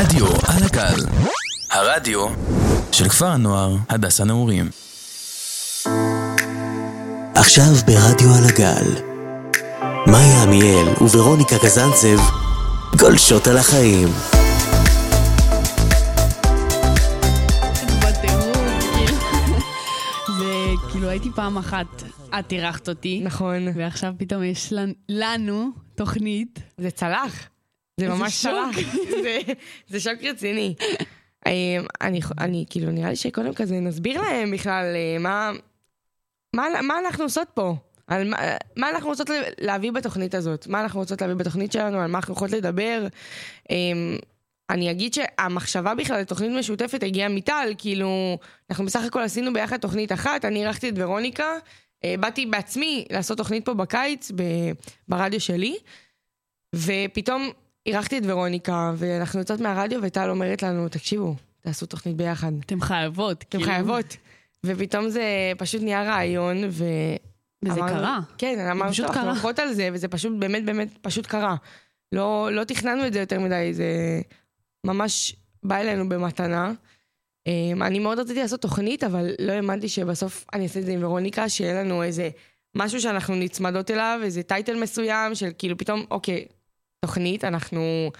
רדיו על הגל, הרדיו של כפר הנוער הדס הנעורים. עכשיו ברדיו על הגל, מאיה עמיאל וורוניקה קזנצב גולשות על החיים. כאילו. זה הייתי פעם אחת, את אירחת אותי, נכון. ועכשיו פתאום יש לנו- לנו תוכנית. זה צלח. זה ממש שוק. זה- זה שוק רציני. אה, אני, אני, כאילו, נראה לי שקודם כזה נסביר להם בכלל אה, מה, מה, מה אנחנו עושות פה. על מה, מה אנחנו רוצות להביא בתוכנית הזאת, מה אנחנו רוצות להביא בתוכנית שלנו, על מה אנחנו יכולות לדבר. אה, אני אגיד שהמחשבה בכלל לתוכנית משותפת הגיעה מטל, כאילו, אנחנו בסך הכל עשינו ביחד תוכנית אחת, אני אירחתי את ורוניקה, אה, באתי בעצמי לעשות תוכנית פה בקיץ, ברדיו שלי, ופתאום אירחתי את ורוניקה, ואנחנו יוצאות מהרדיו, וטל אומרת לנו, תקשיבו, תעשו תוכנית ביחד. אתם חייבות. אתם כאילו. חייבות. ופתאום זה פשוט נהיה רעיון, ו... וזה אמרנו- קרה. כן, אמרנו, פשוט טוב, אנחנו קרה. הולכות על זה, וזה פשוט, באמת, באמת, פשוט קרה. לא, לא תכננו את זה יותר מדי, זה ממש בא אלינו במתנה. אמ, אני מאוד רציתי לעשות תוכנית, אבל לא האמנתי שבסוף אני אעשה את זה עם ורוניקה, שיהיה לנו איזה משהו שאנחנו נצמדות אליו, איזה טייטל מסוים, של כאילו פתאום, אוקיי, תוכנית, אנחנו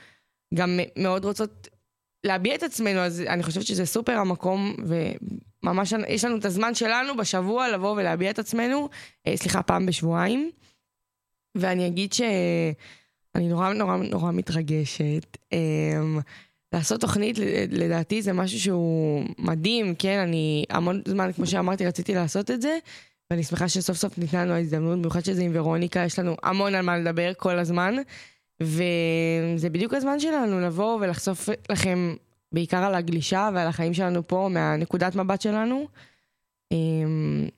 גם מאוד רוצות להביע את עצמנו, אז אני חושבת שזה סופר המקום, וממש יש לנו את הזמן שלנו בשבוע לבוא ולהביע את עצמנו, אה, סליחה, פעם בשבועיים. ואני אגיד שאני נורא נורא נורא מתרגשת. אמ, לעשות תוכנית, לדעתי זה משהו שהוא מדהים, כן, אני המון זמן, כמו שאמרתי, רציתי לעשות את זה, ואני שמחה שסוף סוף ניתנה לנו ההזדמנות, במיוחד שזה עם ורוניקה, יש לנו המון על מה לדבר כל הזמן, וזה בדיוק הזמן שלנו לבוא ולחשוף לכם בעיקר על הגלישה ועל החיים שלנו פה, מהנקודת מבט שלנו. אמ,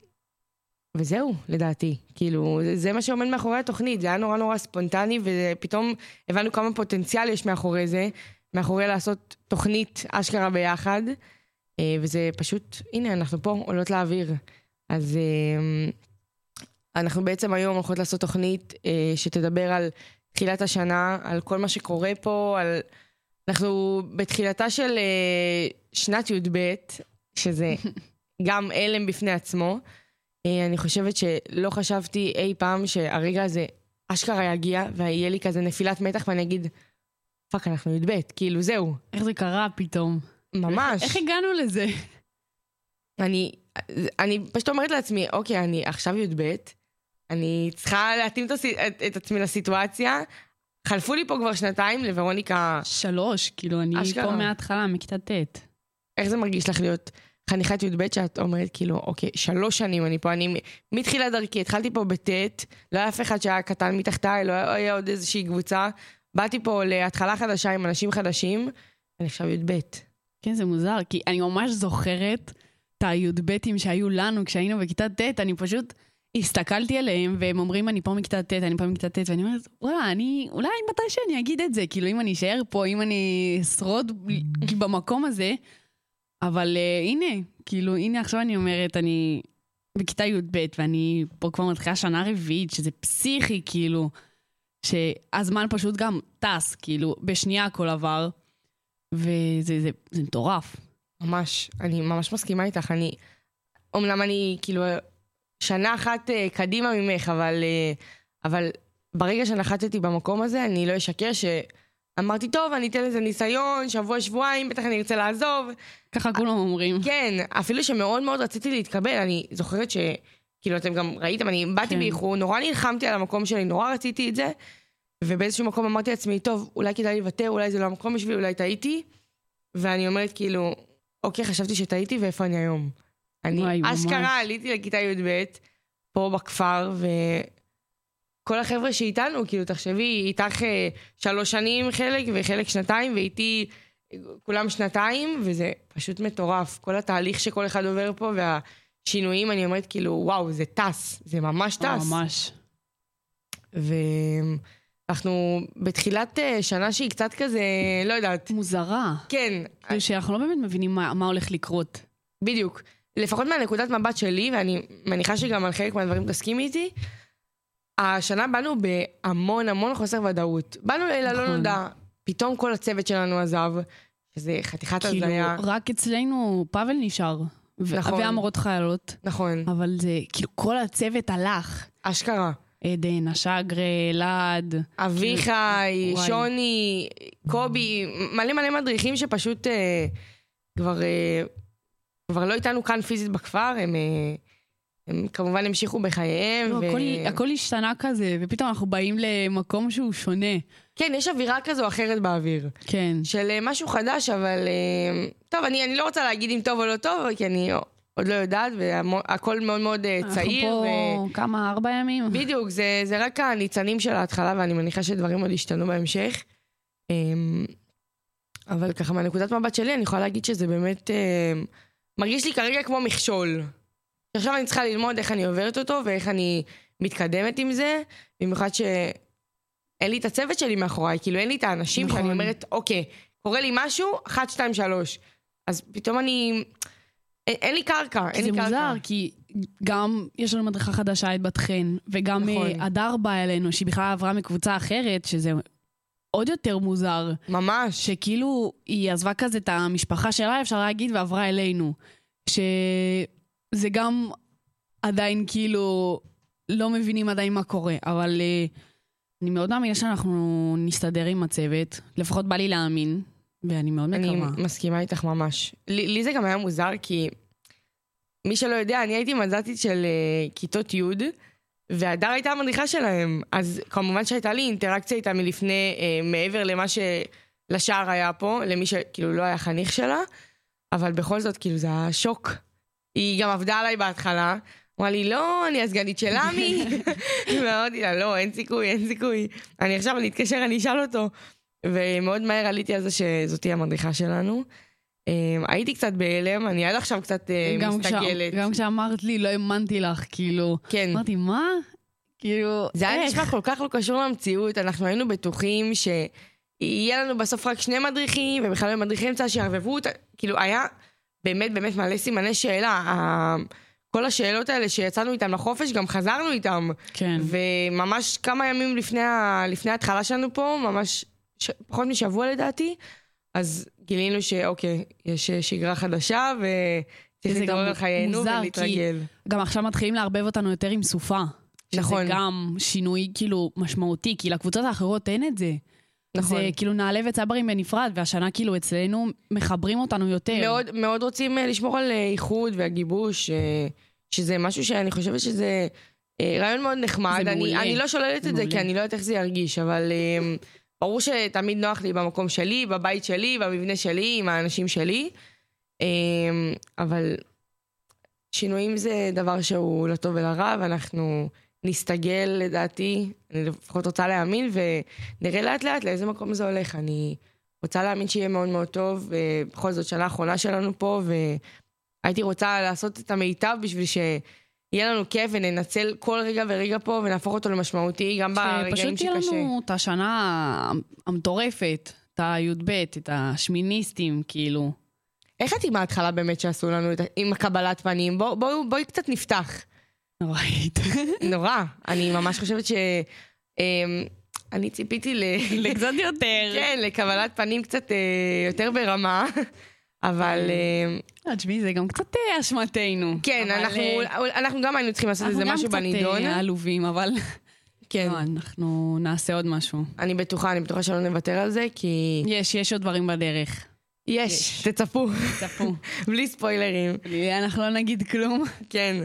וזהו, לדעתי. כאילו, זה, מה שעומד מאחורי התוכנית, זה היה נורא נורא ספונטני, ופתאום הבנו כמה פוטנציאל יש מאחורי זה, מאחורי לעשות תוכנית אשכרה ביחד, אה, וזה פשוט, הנה, אנחנו פה, עולות לאוויר. אז אה, אנחנו בעצם היום הולכות לעשות תוכנית אה, שתדבר על תחילת השנה, על כל מה שקורה פה, על... אנחנו בתחילתה של אה, שנת י"ב, שזה גם הלם בפני עצמו. אה, אני חושבת שלא חשבתי אי פעם שהרגע הזה אשכרה יגיע, ויהיה לי כזה נפילת מתח ואני אגיד, fuck, אנחנו י"ב, כאילו זהו, איך זה קרה פתאום? ממש. איך הגענו לזה? אני, אני פשוט אומרת לעצמי, אוקיי, אני עכשיו י"ב, אני צריכה להתאים את, את, את עצמי לסיטואציה. חלפו לי פה כבר שנתיים, לוורוניקה, שלוש, כאילו, אני אשכרה. פה מההתחלה, מכיתה ט'. איך זה מרגיש לך להיות חניכת י"ב, שאת אומרת כאילו, אוקיי, שלוש שנים אני פה, אני מתחילת דרכי, התחלתי פה בט', לא היה אף אחד שהיה קטן מתחתיי, לא היה עוד איזושהי קבוצה. באתי פה להתחלה חדשה עם אנשים חדשים, אני עכשיו י"ב. כן, זה מוזר, כי אני ממש זוכרת את הי"בטים שהיו לנו כשהיינו בכיתה ט', אני פשוט הסתכלתי עליהם, והם אומרים, אני פה מכיתה ט', אני פה מכיתה ט', ואני אומרת, וואלה, אני, אולי מתי שאני אגיד את זה, כאילו, אם אני אשאר פה, אם אני אשרוד במקום הזה, אבל uh, הנה, כאילו, הנה עכשיו אני אומרת, אני בכיתה י"ב, ואני פה כבר מתחילה שנה רביעית, שזה פסיכי, כאילו, שהזמן פשוט גם טס, כאילו, בשנייה הכל עבר, וזה זה, זה מטורף. ממש, אני ממש מסכימה איתך. אני, אומנם אני כאילו שנה אחת אה, קדימה ממך, אבל, אה, אבל ברגע שנחתתי במקום הזה, אני לא אשקר שאמרתי, טוב, אני אתן לזה ניסיון, שבוע, שבועיים, בטח אני ארצה לעזוב. ככה כולם אומרים. כן, אפילו שמאוד מאוד רציתי להתקבל, אני זוכרת ש... כאילו, אתם גם ראיתם, אני באתי כן. באיחור, נורא נלחמתי על המקום שלי, נורא רציתי את זה, ובאיזשהו מקום אמרתי לעצמי, טוב, אולי כדאי לוותר, אולי זה לא המקום בשבילי, אולי טעיתי, ואני אומרת כאילו, אוקיי, חשבתי שטעיתי, ואיפה אני היום? אני וואי, ממש. אשכרה עליתי לכיתה י"ב, פה בכפר, וכל החבר'ה שאיתנו, כאילו, תחשבי, איתך אה, שלוש שנים חלק, וחלק שנתיים, ואיתי אה, כולם שנתיים, וזה פשוט מטורף. כל התהליך שכל אחד עובר פה, והשינויים, אני אומרת, כאילו, וואו, זה טס, זה ממש טס. ממש. ואנחנו בתחילת אה, שנה שהיא קצת כזה, לא יודעת, מוזרה. כן, כאילו שאנחנו לא באמת מבינים מה, מה הולך לקרות. בדיוק. לפחות מהנקודת מבט שלי, ואני מניחה שגם על חלק מהדברים תסכימי איתי, השנה באנו בהמון המון חוסר ודאות. באנו ללילה לא נכון. נודע, פתאום כל הצוות שלנו עזב, שזה חתיכת כאילו, הזיה. רק אצלנו פאבל נשאר. ו- נכון. והמורות חיילות. נכון, אבל זה, כאילו, כל הצוות הלך. אשכרה. עדן, השגרה, אלעד. אביחי, וואי. שוני, קובי, מלא מלא מדריכים שפשוט אה, כבר, אה, כבר לא איתנו כאן פיזית בכפר, הם, אה, הם כמובן המשיכו בחייהם. לא, ו... הכל, הכל השתנה כזה, ופתאום אנחנו באים למקום שהוא שונה. כן, יש אווירה כזו אחרת באוויר. כן. של אה, משהו חדש, אבל... אה, טוב, אני, אני לא רוצה להגיד אם טוב או לא טוב, כי אני עוד לא יודעת, והכל מאוד מאוד אה, צעיר. אנחנו פה ו... כמה, ארבע ימים? בדיוק, זה, זה רק הניצנים של ההתחלה, ואני מניחה שדברים עוד ישתנו בהמשך. אמ, אבל ככה, מהנקודת מבט שלי, אני יכולה להגיד שזה באמת אמ, מרגיש לי כרגע כמו מכשול. עכשיו אני צריכה ללמוד איך אני עוברת אותו ואיך אני מתקדמת עם זה, במיוחד שאין לי את הצוות שלי מאחוריי, כאילו אין לי את האנשים נכון. שאני אומרת, אוקיי, קורה לי משהו, אחת, שתיים, שלוש. אז פתאום אני... אין, אין לי קרקע, אין זה לי קרקע. מוזר, כי גם יש לנו מדריכה חדשה, את בת חן, וגם נכון. אה, הדר באה אלינו, שהיא בכלל עברה מקבוצה אחרת, שזה עוד יותר מוזר, ממש. שכאילו היא עזבה כזה את המשפחה שלה, אפשר להגיד, ועברה אלינו. שזה גם עדיין כאילו לא מבינים עדיין מה קורה, אבל אה, אני מאוד מאמינה שאנחנו נסתדר עם הצוות, לפחות בא לי להאמין, ואני מאוד אני מקווה. מסכימה איתך ממש. לי, לי זה גם היה מוזר, כי מי שלא יודע, אני הייתי מז"תית של uh, כיתות י', והדר הייתה המדריכה שלהם. אז כמובן שהייתה לי אינטראקציה איתה מלפני, uh, מעבר למה שלשער היה פה, למי שכאילו לא היה חניך שלה, אבל בכל זאת, כאילו, זה היה שוק. היא גם עבדה עליי בהתחלה. אמרה לי, לא, אני הסגנית של עמי. ואמרתי לה, לא, אין סיכוי, אין סיכוי. אני עכשיו, אני אתקשר, אני אשאל אותו. ומאוד מהר עליתי על זה שזאתי המדריכה שלנו. אה, הייתי קצת בהלם, אני עד עכשיו קצת אה, מסתגלת. גם כשאמרת לי, לא האמנתי לך, כאילו. כן. אמרתי, מה? כאילו, זה היה? נשמע כל כך לא קשור למציאות, אנחנו היינו בטוחים שיהיה לנו בסוף רק שני מדריכים, ובכלל לא מדריכי אמצע שיערבבו אותה, כאילו היה באמת באמת מלא סימני שאלה. כל השאלות האלה שיצאנו איתן לחופש, גם חזרנו איתן. כן. וממש כמה ימים לפני, ה... לפני ההתחלה שלנו פה, ממש ש... פחות משבוע לדעתי, אז גילינו שאוקיי, יש שגרה חדשה וצריך להתעורר גם על חיינו מוזר, ולהתרגל. גם עכשיו מתחילים לערבב אותנו יותר עם סופה. נכון. שזה גם שינוי כאילו משמעותי, כי לקבוצות האחרות אין את זה. נכון. זה כאילו נעלה וצברים בנפרד, והשנה כאילו אצלנו מחברים אותנו יותר. מאוד, מאוד רוצים אה, לשמור על אה, איחוד והגיבוש, אה, שזה משהו שאני חושבת שזה רעיון מאוד נחמד. זה אני, מעולה. אני לא שוללת את זה, כי. אני לא יודעת איך זה ירגיש, אבל ברור שתמיד נוח לי במקום שלי, בבית שלי, במבנה שלי, עם האנשים שלי. אה, אבל שינויים זה דבר שהוא לטוב ולרע, ואנחנו נסתגל לדעתי, אני לפחות רוצה להאמין, ונראה לאט לאט לאיזה מקום זה הולך. אני רוצה להאמין שיהיה מאוד מאוד טוב, ובכל זאת שנה אחרונה שלנו פה, והייתי רוצה לעשות את המיטב בשביל שיהיה לנו כיף וננצל כל רגע ורגע פה ונהפוך אותו למשמעותי, גם ברגעים שפשוט תהיה שקשה. לנו את השנה המטורפת, את הי"ב, את השמיניסטים, כאילו. איך את עם ההתחלה באמת שעשו לנו את עם הקבלת פנים? בוא, בוא, בואי קצת נפתח. נוראית. נורא. אני ממש חושבת ש... אמ, אני ציפיתי ל... לקצת יותר. כן, לקבלת פנים קצת אה, יותר ברמה, אבל אה, לא, תשמעי, זה גם קצת אה, אשמתנו. כן, אנחנו, אה, אנחנו גם היינו צריכים לעשות אנחנו איזה גם משהו קצת, בנידון. אה, עלובים, אבל כן, לא, אנחנו נעשה עוד משהו. אני בטוחה, אני בטוחה שלא נוותר על זה, כי יש, יש עוד דברים בדרך. יש, תצפו, צפו. בלי ספוילרים. אנחנו לא נגיד כלום. כן.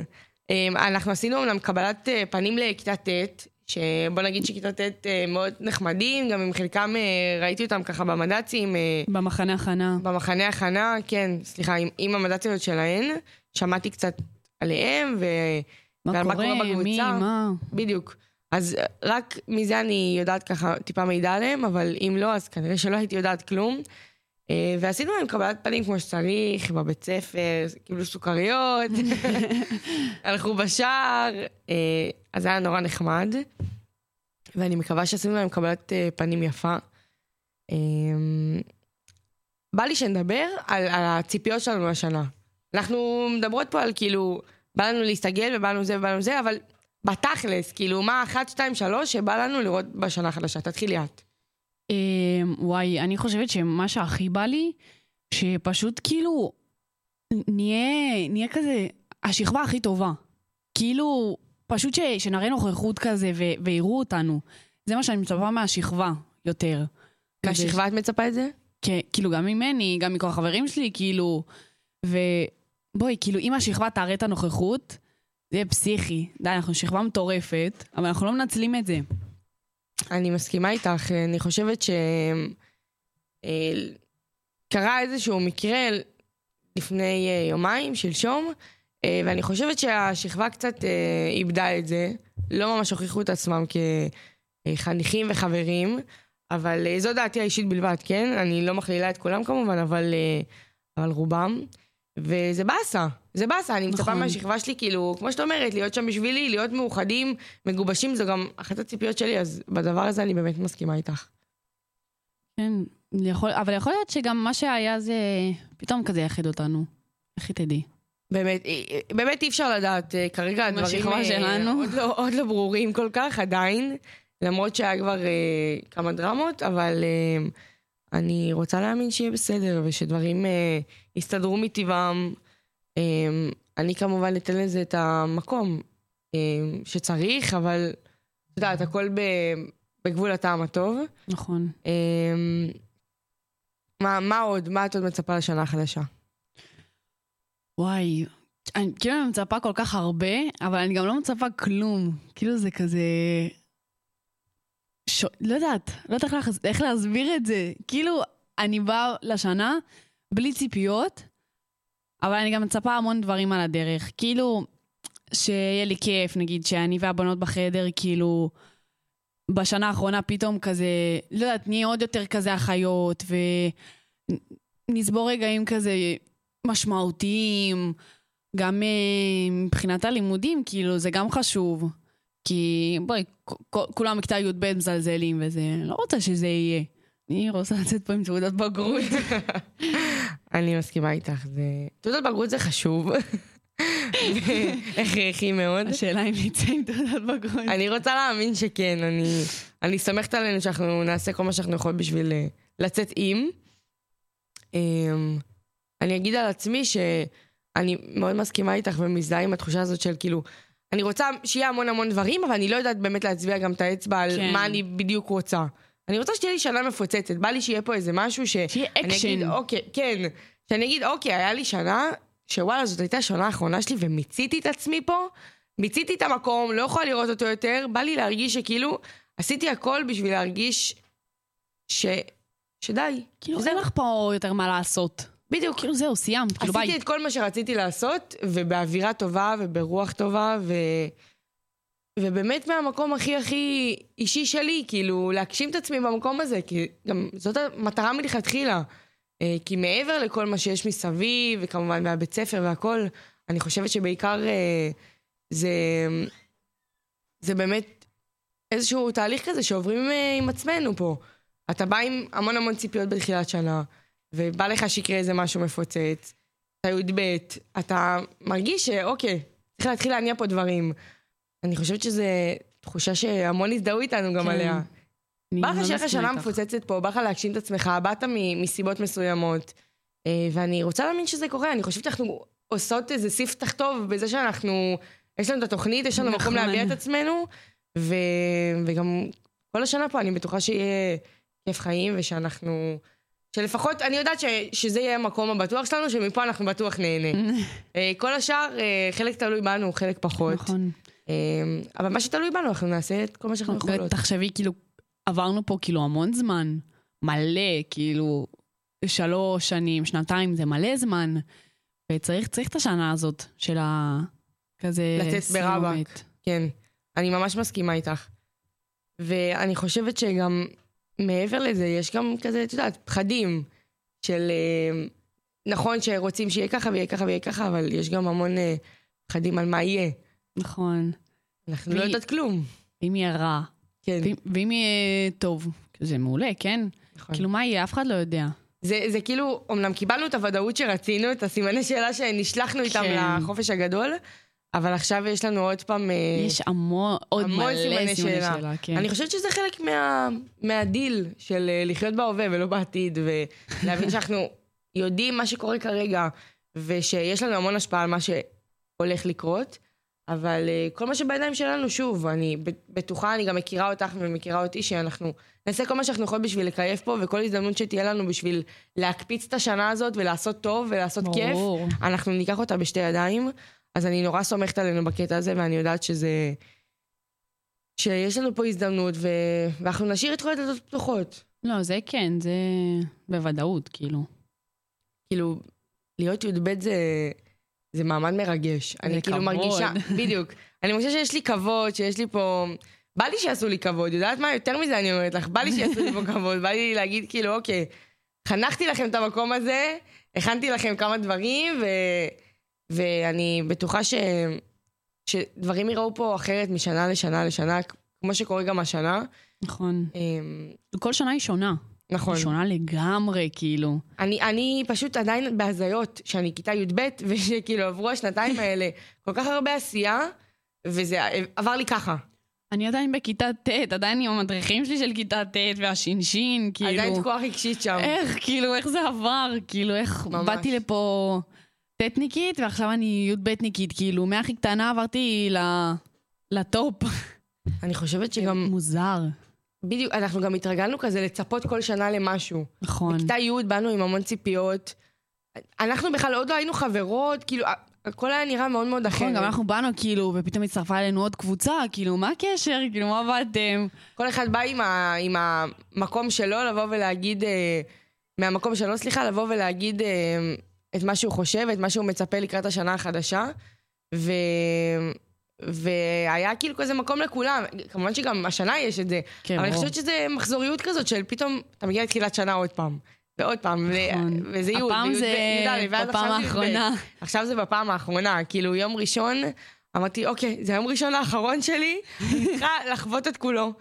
אמ, אנחנו עשינו אומנם קבלת אה, פנים לכיתה ט', שבוא נגיד שכיתה ט' אה, מאוד נחמדים, גם עם חלקם אה, ראיתי אותם ככה במד"צים, אה, במחנה הכנה. במחנה הכנה, כן, סליחה, עם, עם המד"ציות שלהן, שמעתי קצת עליהם, ו... מה קורה, קורה מי, בקבוצה. מה. בדיוק. אז רק מזה אני יודעת ככה טיפה מידע עליהם, אבל אם לא, אז כנראה שלא הייתי יודעת כלום. אה, ועשינו להם קבלת פנים כמו שצריך, בבית ספר, קיבלו סוכריות, הלכו בשער, אה, אז היה נורא נחמד. ואני מקווה שעשינו להם קבלת אה, פנים יפה. בא לי שנדבר על, על הציפיות שלנו לשנה. אנחנו מדברות פה על כאילו, בא לנו להסתגל ובא לנו זה ובא לנו זה, אבל בתכלס, כאילו, מה אחת, שתיים, שלוש שבא לנו לראות בשנה החדשה? תתחילי את. אמ, וואי, אני חושבת שמה שהכי בא לי, שפשוט כאילו נהיה, נהיה כזה השכבה הכי טובה. כאילו, פשוט ש, שנראה נוכחות כזה ו, ויראו אותנו. זה מה שאני מצפה מהשכבה יותר. כזה מהשכבה את מצפה את זה? כן, כאילו גם ממני, גם מכל החברים שלי, כאילו, ובואי, כאילו, אם השכבה תראה את הנוכחות, זה יהיה פסיכי. די, אנחנו שכבה מטורפת, אבל אנחנו לא מנצלים את זה. אני מסכימה איתך, אני חושבת ש... אה, איזשהו מקרה לפני אה, יומיים, שלשום, אה, ואני חושבת שהשכבה קצת איבדה את זה. לא ממש הוכיחו את עצמם כחניכים וחברים, אבל זו דעתי האישית בלבד, כן? אני לא מכלילה את כולם כמובן, אבל, אבל רובם. וזה באסה, זה באסה, אני מצפה נכון. מהשכבה שלי, כאילו, כמו שאת אומרת, להיות שם בשבילי, להיות מאוחדים, מגובשים, זו גם אחת הציפיות שלי, אז בדבר הזה אני באמת מסכימה איתך. כן, יכול, אבל יכול להיות שגם מה שהיה זה פתאום כזה יחיד אותנו. איך היא תדעי? באמת, באמת אי אפשר לדעת, אה, כרגע הדברים אה. עוד לא, עוד לא ברורים כל כך עדיין, למרות שהיה כבר אה, כמה דרמות, אבל אה, אני רוצה להאמין שיהיה בסדר ושדברים אה, יסתדרו מטבעם. אה, אני כמובן אתן לזה את המקום אה, שצריך, אבל את יודעת, הכל בגבול הטעם הטוב. נכון. אה, מה, מה עוד? מה את עוד מצפה לשנה החדשה? וואי, אני כאילו אני מצפה כל כך הרבה, אבל אני גם לא מצפה כלום. כאילו זה כזה... ש... לא יודעת, לא יודעת איך, לה- איך להסביר את זה. כאילו, אני באה לשנה בלי ציפיות, אבל אני גם מצפה המון דברים על הדרך. כאילו, שיהיה לי כיף, נגיד, שאני והבנות בחדר, כאילו, בשנה האחרונה פתאום כזה, לא יודעת, נהיה עוד יותר כזה אחיות, ונסבור רגעים כזה משמעותיים, גם אה, מבחינת הלימודים, כאילו, זה גם חשוב. כי בואי, כולם בכיתה י"ב מזלזלים וזה, לא רוצה שזה יהיה. אני רוצה לצאת פה עם תעודת בגרות. אני מסכימה איתך, זה... תעודת בגרות זה חשוב. הכרחי מאוד. השאלה אם נצא עם תעודת בגרות. אני רוצה להאמין שכן, אני, אני סומכת עלינו שאנחנו נעשה כל מה שאנחנו יכולים בשביל אה, לצאת עם. אמ, אני אגיד על עצמי שאני מאוד מסכימה איתך ומזדהה עם התחושה הזאת של כאילו, אני רוצה שיהיה המון המון דברים, אבל אני לא יודעת באמת להצביע גם את האצבע על כן. מה אני בדיוק רוצה. אני רוצה שתהיה לי שנה מפוצצת, בא לי שיהיה פה איזה משהו ש... שיהיה אני אגיד, אקשן. אוקיי, כן. שאני אגיד, אוקיי, היה לי שנה שוואלה, זאת הייתה השנה האחרונה שלי ומיציתי את עצמי פה, מיציתי את המקום, לא יכולה לראות אותו יותר, בא לי להרגיש שכאילו עשיתי הכל בשביל להרגיש ש... שדי. כאילו. אין לך פה יותר מה לעשות. בדיוק. כאילו, זהו, סיימת, כאילו, ביי. עשיתי את כל מה שרציתי לעשות, ובאווירה טובה וברוח טובה, ו... ובאמת מהמקום הכי הכי אישי שלי, כאילו, להגשים את עצמי במקום הזה, כי גם זאת המטרה מלכתחילה. אה, כי מעבר לכל מה שיש מסביב, וכמובן מהבית ספר והכל, אני חושבת שבעיקר אה, זה, זה באמת איזשהו תהליך כזה שעוברים אה, עם עצמנו פה. אתה בא עם המון המון ציפיות בתחילת שנה, ובא לך שיקרה איזה משהו מפוצץ, אתה י"ב, אתה מרגיש שאוקיי, צריך להתחיל להניע פה דברים. אני חושבת שזו תחושה שהמון הזדהו איתנו גם כן. עליה. בא לך שיהיה לך שנה. מפוצצת פה, בא לך להגשים את עצמך, באת מסיבות מסוימות, אה, ואני רוצה להאמין שזה קורה, אני חושבת שאנחנו עושות איזה ספתח טוב בזה שאנחנו, יש לנו את התוכנית, יש לנו מקום נכון. להביע את עצמנו, ו... וגם כל השנה פה אני בטוחה שיהיה כיף חיים, ושאנחנו... שלפחות, אני יודעת ש... שזה יהיה המקום הבטוח שלנו, שמפה אנחנו בטוח נהנה. אה, כל השאר, אה, חלק תלוי בנו, חלק פחות. נכון. אה, אבל מה שתלוי בנו, אנחנו נעשה את כל מה שאנחנו יכולות. תחשבי, כאילו, עברנו פה כאילו המון זמן, מלא, כאילו, שלוש שנים, שנתיים, זה מלא זמן. וצריך צריך את השנה הזאת של ה... כזה... לצאת. ברבק. כן, אני ממש מסכימה איתך. ואני חושבת שגם מעבר לזה, יש גם כזה, את יודעת, פחדים של... אה, נכון שרוצים שיהיה ככה ויהיה ככה ויהיה ככה, אבל יש גם המון אה, פחדים על מה יהיה. נכון. אנחנו לא יודעת כלום. אם יהיה רע, כן, ואם- ואם יהיה טוב, זה מעולה, כן? נכון. כאילו, מה יהיה? אף אחד לא יודע. זה, זה כאילו, אמנם קיבלנו את הוודאות שרצינו, את הסימני שאלה שנשלחנו איתם כן. לחופש הגדול, אבל עכשיו יש לנו עוד פעם... אה, יש המון, עוד המון מלא סימני סימני שאלה. שאלה, כן. אני חושבת שזה חלק מה, מהדיל של אה, לחיות בהווה ולא בעתיד, ולהבין שאנחנו יודעים מה שקורה כרגע, ושיש לנו המון השפעה על מה שהולך לקרות, אבל אה, כל מה שבידיים שלנו, שוב, אני בטוחה, אני גם מכירה אותך ומכירה אותי, שאנחנו נעשה כל מה שאנחנו יכולים בשביל לקייף פה, וכל הזדמנות שתהיה לנו בשביל להקפיץ את השנה הזאת ולעשות טוב ולעשות כיף. אנחנו ניקח אותה בשתי ידיים. אז אני נורא סומכת עלינו בקטע הזה, ואני יודעת שזה... שיש לנו פה הזדמנות, ו... ואנחנו נשאיר את כל הדלתות פתוחות. לא, זה כן, זה בוודאות, כאילו. כאילו, להיות י"ב זה, זה מעמד מרגש. אני כאילו כבוד. מרגישה, בדיוק. אני מרגישה שיש לי כבוד, שיש לי פה... בא לי שיעשו לי כבוד, יודעת מה? יותר מזה אני אומרת לך, בא לי שיעשו לי פה כבוד, בא לי להגיד כאילו, אוקיי, חנכתי לכם את המקום הזה, הכנתי לכם כמה דברים, ו... ואני בטוחה ש... שדברים יראו פה אחרת משנה לשנה לשנה, כמו שקורה גם השנה. נכון. אמ, כל שנה היא שונה. נכון. היא שונה לגמרי, כאילו. אני, אני פשוט עדיין בהזיות, שאני כיתה י"ב, ושכאילו עברו השנתיים האלה כל כך הרבה עשייה, וזה עבר לי ככה. אני עדיין בכיתה ט', עדיין עם המדריכים שלי של כיתה ט' והשינשין, כאילו... עדיין תקועה רגשית שם. איך, כאילו, איך זה עבר? כאילו, איך ממש. באתי לפה ט'ניקית, ועכשיו אני י"בניקית, כאילו, מהכי קטנה עברתי ל... לטופ. אני חושבת שגם, מוזר. בדיוק, אנחנו גם התרגלנו כזה לצפות כל שנה למשהו. נכון. בכיתה י' באנו עם המון ציפיות. אנחנו בכלל עוד לא היינו חברות, כאילו, הכל היה נראה מאוד מאוד אחרת. נכון, גם אנחנו באנו, כאילו, ופתאום הצטרפה אלינו עוד קבוצה, כאילו, מה הקשר? כאילו, מה באתם? כל אחד בא עם, ה, עם המקום שלו לבוא ולהגיד, אה, מהמקום שלו, סליחה, לבוא ולהגיד אה, את מה שהוא חושב, את מה שהוא מצפה לקראת השנה החדשה. ו... והיה כאילו כזה מקום לכולם. כמובן שגם השנה יש את זה. כן, אבל אני ברור. חושבת שזה מחזוריות כזאת של פתאום, אתה מגיע לתחילת שנה עוד פעם. ועוד פעם, ו- נכון. וזה י', הפעם זה וי"א, ואז בפעם עכשיו זה י"ב. האחרונה. עכשיו זה בפעם האחרונה, כאילו יום ראשון, אמרתי, אוקיי, זה היום ראשון האחרון שלי, אני צריכה לחוות את כולו.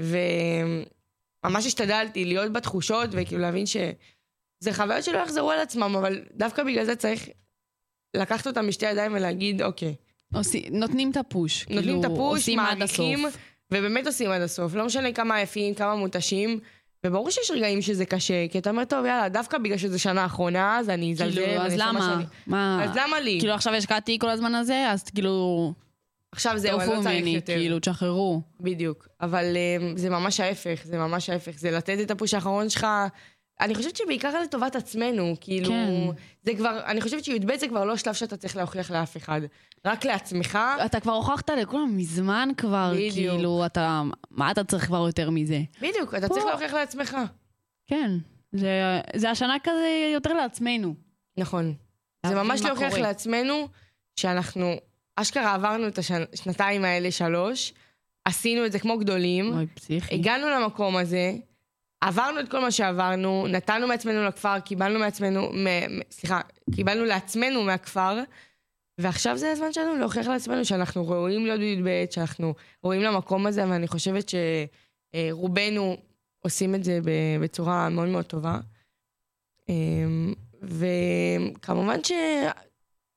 וממש השתדלתי להיות בתחושות, וכאילו להבין שזה חוויות שלא יחזרו על עצמם, אבל דווקא בגלל זה צריך לקחת אותם בשתי ידיים ולהגיד, אוקיי, נותנים את הפוש. נותנים כאילו, את הפוש, עושים עד מעריכים. ובאמת עושים עד הסוף. לא משנה כמה עייפים, כמה מותשים. וברור שיש רגעים שזה קשה, כי אתה אומר, טוב, יאללה, דווקא בגלל שזו שנה האחרונה, אז אני אזלזל, כאילו, אז למה? מה? אז למה לי? כאילו, עכשיו השקעתי כל הזמן הזה, אז כאילו, עכשיו זהו, אני לא צריך ממני, יותר. כאילו, תשחררו. בדיוק. אבל um, זה ממש ההפך, זה ממש ההפך. זה לתת את הפוש האחרון שלך. אני חושבת שבעיקר לטובת עצמנו, כאילו... כן. זה כבר, אני חושבת שי"ב זה כבר לא שלב שאתה צריך להוכיח לאף אחד. רק לעצמך. אתה כבר הוכחת לכולם מזמן כבר, בדיוק. כאילו, אתה, מה אתה צריך כבר יותר מזה? בדיוק, אתה פה- צריך להוכיח לעצמך. כן, זה, זה השנה כזה יותר לעצמנו. נכון. זה ממש להוכיח קורה. לעצמנו שאנחנו אשכרה עברנו את השנתיים האלה, שלוש, עשינו את זה כמו גדולים, אוי, פסיכי. הגענו למקום הזה, עברנו את כל מה שעברנו, נתנו מעצמנו לכפר, קיבלנו מעצמנו, מ- סליחה, קיבלנו לעצמנו מהכפר, ועכשיו זה הזמן שלנו להוכיח לעצמנו שאנחנו ראויים להיות בי"ב, שאנחנו ראויים למקום הזה, ואני חושבת שרובנו עושים את זה בצורה מאוד מאוד טובה. אמ, וכמובן ש...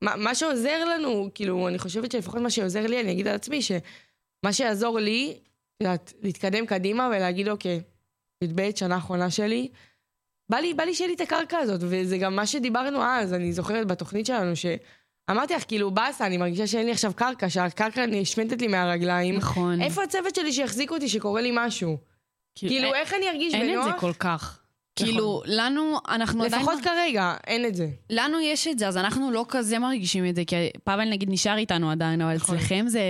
מה, מה שעוזר לנו, כאילו, אני חושבת שלפחות מה שעוזר לי, אני אגיד על עצמי, שמה שיעזור לי, את יודעת, להתקדם קדימה ולהגיד, אוקיי, י"ב, שנה האחרונה שלי, בא לי, בא לי שיהיה לי את הקרקע הזאת, וזה גם מה שדיברנו אז, אני זוכרת בתוכנית שלנו, שאמרתי לך, כאילו, באסה, אני מרגישה שאין לי עכשיו קרקע, שהקרקע נשמטת לי מהרגליים. נכון. איפה הצוות שלי שיחזיק אותי, שקורה לי משהו? כאילו, אין- איך אני ארגיש אין בנוח? את זה כל כך. כאילו, לנו, אנחנו עדיין... לפחות כרגע, אין את זה. לנו יש את זה, אז אנחנו לא כזה מרגישים את זה, כי פאבל נגיד נשאר איתנו עדיין, אבל נכון. אצלכם זה...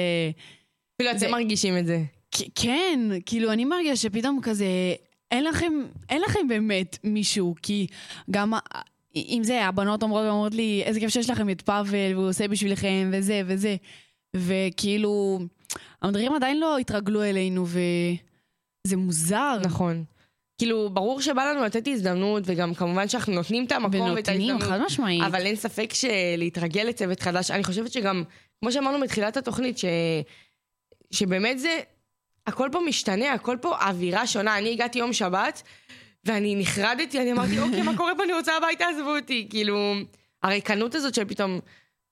אפילו אתם זה- מרגישים את זה. כן, כאילו, אני מרגישה שפתאום כזה, אין לכם, אין לכם באמת מישהו, כי גם, ה- אם זה, הבנות אומרות אומרות לי, איזה כיף שיש לכם את פאבל, והוא עושה בשבילכם, וזה וזה. וכאילו, המדריכים עדיין לא התרגלו אלינו, וזה מוזר. נכון. כאילו, ברור שבא לנו לתת הזדמנות, וגם כמובן שאנחנו נותנים את המקום ואת ונותנים, ההזדמנות. חד משמעית. אבל אין ספק שלהתרגל לצוות חדש, אני חושבת שגם, כמו שאמרנו בתחילת התוכנית, ש... שבאמת זה, הכל פה משתנה, הכל פה אווירה שונה. אני הגעתי יום שבת, ואני נחרדתי, אני אמרתי, אוקיי, מה קורה פה? אני רוצה הביתה, עזבו אותי. כאילו, הריקנות הזאת של פתאום,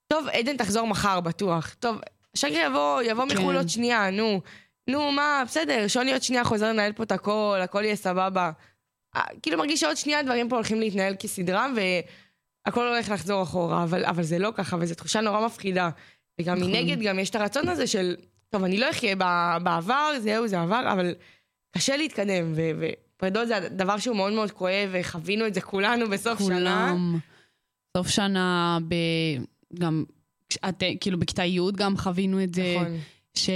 טוב, עדן תחזור מחר, בטוח. טוב, שגרי יבוא, יבוא כן. מחו"ל עוד שנייה, נו. נו, מה, בסדר, שוני עוד שנייה חוזר לנהל פה את הכל, הכל יהיה סבבה. אה, כאילו מרגיש שעוד שנייה הדברים פה הולכים להתנהל כסדרה, והכל הולך לחזור אחורה, אבל, אבל זה לא ככה, וזו תחושה נורא מפחידה. וגם נכון. מנגד, גם יש את הרצון הזה של, טוב, אני לא אחיה בעבר, זהו, זה עבר, אבל קשה להתקדם, ו- ופרידות זה דבר שהוא מאוד מאוד כואב, וחווינו את זה כולנו בסוף שנה. כולם. סוף שנה, ב... גם, את, כאילו בכיתה י' גם חווינו את זה. נכון. ש...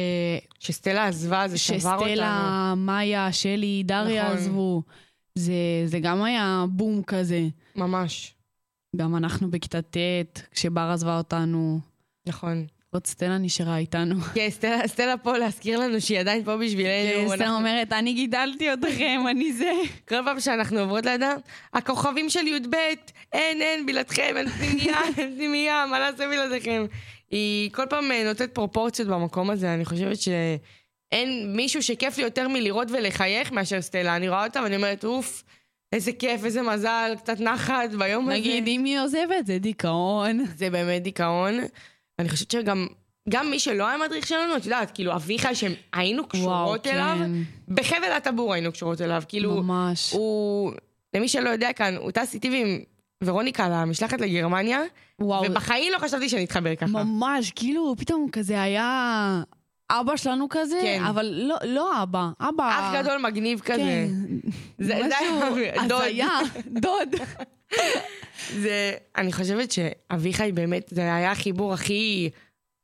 שסטלה עזבה, זה שבר אותנו. שסטלה, מאיה, שלי, דריה נכון. עזבו. זה, זה גם היה בום כזה. ממש, גם אנחנו בכיתה ט', כשבר עזבה אותנו, נכון. עוד סטלה נשארה איתנו. כן, סטלה, סטלה פה להזכיר לנו שהיא עדיין פה בשבילנו. סטלה אנחנו- אומרת, אני גידלתי אתכם, אני זה. כל פעם שאנחנו עוברות לידה, הכוכבים של י"ב, אין, אין, בלעדכם, אין פנימייה, אין פנימייה, מה נעשה בלעדיכם? היא כל פעם אה, נותנת פרופורציות במקום הזה, אני חושבת שאין מישהו שכיף לי יותר מלראות ולחייך מאשר סטלה. אני רואה אותה ואני אומרת, אוף, איזה כיף, איזה מזל, קצת נחת ביום הזה. נגיד, אם היא עוזבת, זה דיכאון. זה באמת דיכאון. אני חושבת שגם... גם מי שלא היה מדריך שלנו, את יודעת, כאילו אביחי שהיינו קשורות וואו, אליו, כן. בחבל הטבור היינו קשורות אליו, כאילו, ממש. הוא, למי שלא יודע כאן, הוא טס איתי ועם ורוניקה למשלחת לגרמניה, וואו, ובחיים לא חשבתי שנתחבר ככה. ממש, כאילו, פתאום כזה היה אבא שלנו כזה, כן. אבל לא, לא אבא, אבא... אח גדול מגניב כזה. כן. זה- זה משהו. הזיה, דוד. זה, אני חושבת שאביחי באמת, זה היה החיבור הכי,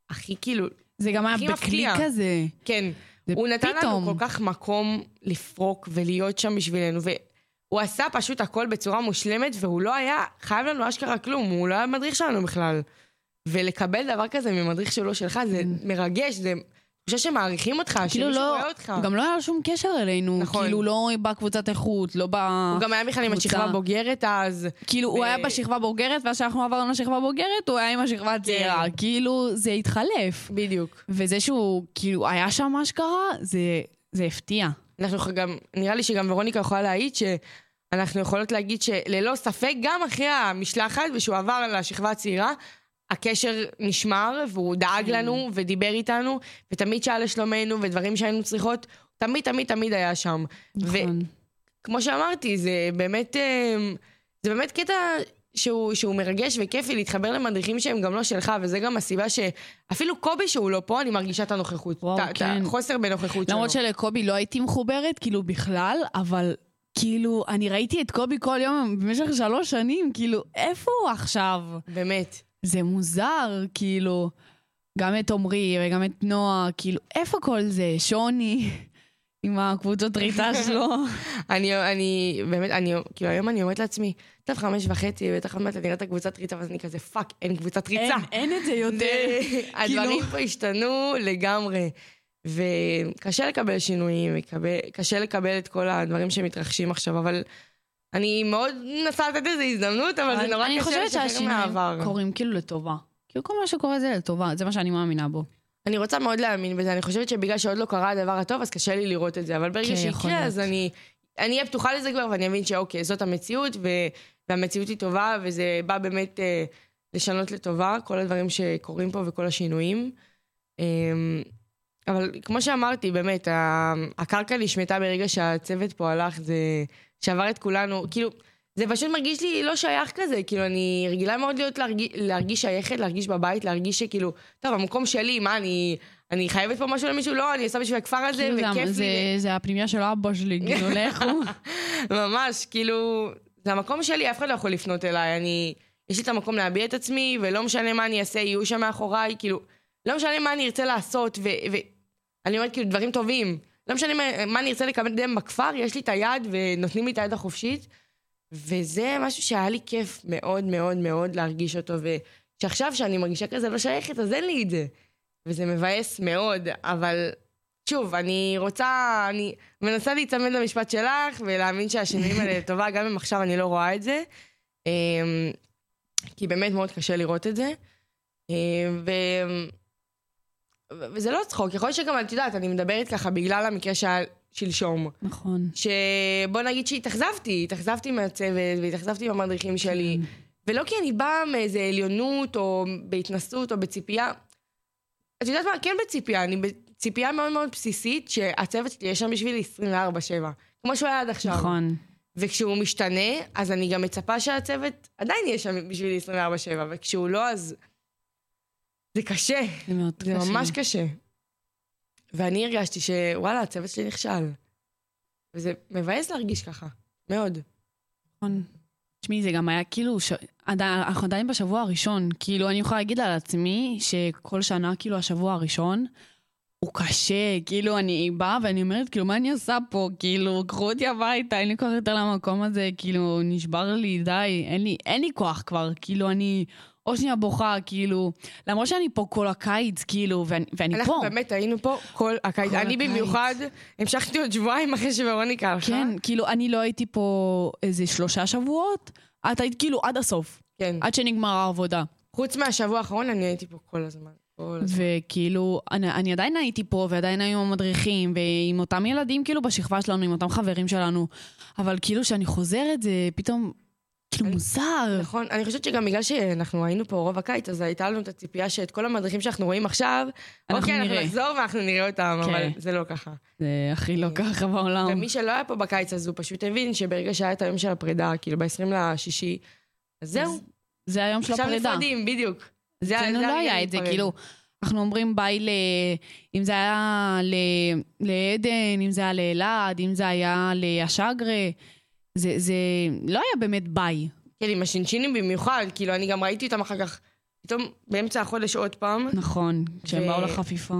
הכי כאילו, זה גם היה מפתיע. כזה. כן. הוא נתן פתאום. לנו כל כך מקום לפרוק ולהיות שם בשבילנו, והוא עשה פשוט הכל בצורה מושלמת, והוא לא היה חייב לנו אשכרה כלום, הוא לא היה מדריך שלנו בכלל. ולקבל דבר כזה ממדריך שלו שלך, זה מרגש, זה תחושה שמעריכים אותך, כאילו שמישהו לא, רואה אותך. גם לא היה לו שום קשר אלינו. נכון. כאילו לא בקבוצת איכות, לא ב... הוא גם היה בכלל עם. השכבה הבוגרת אז. כאילו, הוא ו- היה בשכבה בוגרת, ואז כשאנחנו עברנו לשכבה בוגרת, הוא היה עם השכבה הצעירה. כאילו, זה התחלף. בדיוק. וזה שהוא, כאילו, היה שם אשכרה, זה, זה הפתיע. אנחנו גם, נראה לי שגם ורוניקה יכולה להעיד שאנחנו יכולות להגיד שללא ספק, גם אחרי המשלחת, ושהוא עבר לשכבה הצעירה, הקשר נשמר, והוא דאג כן. לנו, ודיבר איתנו, ותמיד שאל לשלומנו, ודברים שהיינו צריכות, תמיד תמיד תמיד היה שם. נכון. וכמו שאמרתי, זה באמת, אה, זה באמת קטע שהוא, שהוא מרגש וכיפי להתחבר למדריכים שהם גם לא שלך, וזה גם הסיבה שאפילו קובי שהוא לא פה, אני מרגישה את הנוכחות. וואו, את ה- את כן. החוסר בנוכחות שלו. למרות שלקובי לא הייתי מחוברת, כאילו, בכלל, אבל... כאילו, אני ראיתי את קובי כל יום במשך שלוש שנים, כאילו, איפה הוא עכשיו? באמת. זה מוזר, כאילו, גם את עמרי וגם את נועה, כאילו, איפה כל זה? שוני, עם הקבוצות ריצה שלו. אני, אני, באמת, אני, כאילו היום אני אומרת לעצמי, טוב, חמש וחצי, בטח עוד מעט אני אראה את הקבוצת ריצה, ואז אני כזה, fuck, אין קבוצת ריצה. אין, אין את זה יותר. זה- הדברים כאילו- פה השתנו לגמרי. וקשה לקבל שינויים, קשה לקבל את כל הדברים שמתרחשים עכשיו, אבל אני מאוד מנסה לתת איזו הזדמנות, אבל זה נורא אני קשה חושבת לשחרר שהשינויים מהעבר. קורים כאילו לטובה. כאילו כל מה שקורה זה לטובה, זה מה שאני מאמינה בו. אני רוצה מאוד להאמין בזה, אני חושבת שבגלל שעוד לא קרה הדבר הטוב, אז קשה לי לראות את זה, אבל ברגע כן, שיקרה. אז אני אני אהיה פתוחה לזה כבר, ואני אבין שאוקיי, זאת המציאות, ו, והמציאות היא טובה, וזה בא באמת אה, לשנות לטובה, כל הדברים שקורים פה וכל השינויים. אה, אבל כמו שאמרתי, באמת, הקרקע נשמטה ברגע שהצוות פה הלך, זה שעבר את כולנו, כאילו... זה פשוט מרגיש לי לא שייך כזה, כאילו, אני רגילה מאוד להיות להרגיש, להרגיש שייכת, להרגיש בבית, להרגיש שכאילו, טוב, המקום שלי, מה, אני, אני חייבת פה משהו למישהו? לא, אני עושה בשביל הכפר הזה, כאילו, וכיף זה- לי. זה הפנימיה של אבא שלי, כאילו, לכו. ממש, כאילו, זה המקום שלי, אף אחד לא יכול לפנות אליי, אני, יש לי את המקום להביע את עצמי, ולא משנה מה אני אעשה, יהיו שם מאחוריי, כאילו, לא משנה מה אני ארצה לעשות, ואני אומרת, כאילו, דברים טובים. לא משנה מה, מה אני ארצה לקדם בכפר, יש לי את היד, ונותנים לי את היד החופשית. וזה משהו שהיה לי כיף מאוד מאוד מאוד להרגיש אותו, ושעכשיו שאני מרגישה כזה לא שייכת, אז אין לי את זה. וזה מבאס מאוד, אבל שוב, אני רוצה, אני מנסה להיצמד למשפט שלך, ולהאמין שהשינויים האלה לטובה, גם אם עכשיו אני לא רואה את זה. אמ, כי באמת מאוד קשה לראות את זה. אמ, ו... וזה לא צחוק, יכול להיות שגם, את יודעת, אני מדברת ככה בגלל המקרה שהיה שלשום. נכון. שבוא נגיד שהתאכזבתי, התאכזבתי מהצוות והתאכזבתי מהמדריכים שלי. ולא כי אני באה מאיזה עליונות, או בהתנסות, או בציפייה. את יודעת מה? כן בציפייה, אני בציפייה מאוד מאוד בסיסית, שהצוות שלי יהיה שם בשבילי 24-7. כמו שהוא היה עד עכשיו. נכון. וכשהוא משתנה, אז אני גם מצפה שהצוות עדיין יהיה שם בשבילי 24-7, וכשהוא לא, אז... זה קשה. זה מאוד זה קשה. ממש קשה. ואני הרגשתי שוואלה, הצוות שלי נכשל. וזה מבאס להרגיש ככה, מאוד. נכון. תשמעי, זה גם היה כאילו, ש... עדיין, אנחנו עדיין בשבוע הראשון. כאילו, אני יכולה להגיד על עצמי שכל שנה, כאילו, השבוע הראשון הוא קשה. כאילו, אני באה ואני אומרת, כאילו, מה אני עושה פה? כאילו, קחו אותי הביתה, אין לי כוח יותר למקום הזה. כאילו, נשבר לי, די, אין לי, אין לי כוח כבר. כאילו, אני או שנייה בוכה, כאילו, למרות שאני פה כל הקיץ, כאילו, ואני, ואני אנחנו פה. באמת היינו פה כל הקיץ. כל אני הקיץ. במיוחד המשכתי עוד שבועיים אחרי שוורוניקה הלכה. כן, כאילו, אני לא הייתי פה איזה שלושה שבועות. את היית כאילו עד הסוף, כן. עד שנגמר העבודה. חוץ מהשבוע האחרון, אני הייתי פה כל הזמן. כל הזמן. וכאילו, אני, אני עדיין הייתי פה, ועדיין היו מדריכים, ועם אותם ילדים כאילו בשכבה שלנו, עם אותם חברים שלנו. אבל כאילו, כשאני חוזרת, זה פתאום, כאילו, מוזר. נכון, אני חושבת שגם בגלל שאנחנו היינו פה רוב הקיץ, אז הייתה לנו את הציפייה שאת כל המדריכים שאנחנו רואים עכשיו, אנחנו אוקיי, אנחנו. נחזור ואנחנו נראה אותם, כן. אבל זה לא ככה. זה הכי לא ככה בעולם. ומי שלא היה פה בקיץ, אז הוא פשוט הבין שברגע שהיה את היום של הפרידה, כאילו ב-20 לשישי, אז זהו, זה היום של עכשיו הפרידה. נפרדים, בדיוק. זה אצלנו לא היה את זה. כאילו, אנחנו אומרים ביי ל... אם זה היה ל... לעדן, אם זה היה לאלעד, אם זה היה לאשגרה, זה, זה לא היה באמת ביי. כן, עם השינשינים במיוחד, כאילו, אני גם ראיתי אותם אחר כך, פתאום באמצע החודש עוד פעם, נכון, כשהם ו- באו לחפיפה.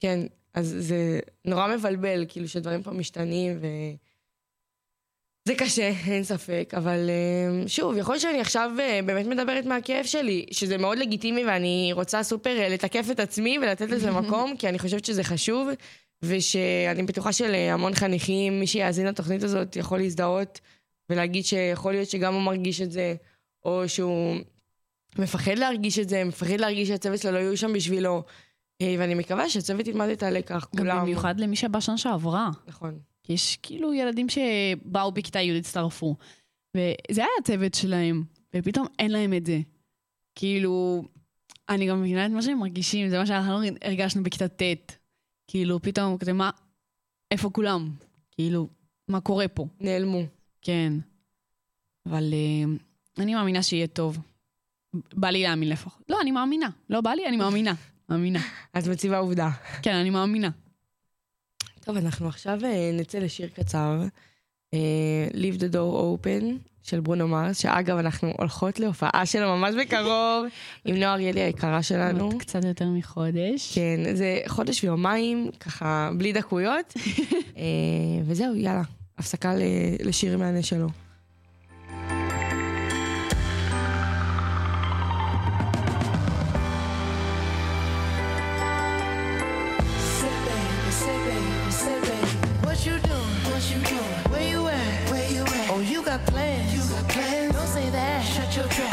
כן, אז זה נורא מבלבל, כאילו, שדברים פה משתנים, ו... זה קשה, אין ספק, אבל אה, שוב, יכול להיות שאני עכשיו אה, באמת מדברת מהכאב שלי, שזה מאוד לגיטימי ואני רוצה סופר אה, לתקף את עצמי ולתת לזה מקום, כי אני חושבת שזה חשוב, ושאני בטוחה שלהמון חניכים, מי שיאזין לתוכנית הזאת יכול להזדהות ולהגיד שיכול להיות שגם הוא מרגיש את זה, או שהוא מפחד להרגיש את זה, מפחד להרגיש שהצוות שלו לא יהיו שם בשבילו, אה, ואני מקווה שהצוות ילמד את הלקח, גם כולם. במיוחד למי שבא שנה שעברה. נכון. כי יש כאילו ילדים שבאו בכיתה י' הצטרפו, וזה היה הצוות שלהם, ופתאום אין להם את זה. כאילו, אני גם מבינה את מה שהם מרגישים, זה מה שאנחנו הרגשנו בכיתה ט'. כאילו, פתאום, כזה, מה, איפה כולם? כאילו, מה קורה פה? נעלמו. כן. אבל אה, אני מאמינה שיהיה טוב. בא לי להאמין לפחות. לא, אני מאמינה. לא בא לי, אני מאמינה. מאמינה. אז מציבה עובדה. כן, אני מאמינה. טוב, אנחנו עכשיו אה, נצא לשיר קצר. אה, Leave the door open של ברונו מרס, שאגב, אנחנו הולכות להופעה שלו ממש בקרוב, עם נועה אריאלי היקרה שלנו. עוד קצת יותר מחודש. כן, זה חודש ויומיים, ככה, בלי דקויות. אה, וזהו, יאללה, הפסקה לשיר מהנה שלו.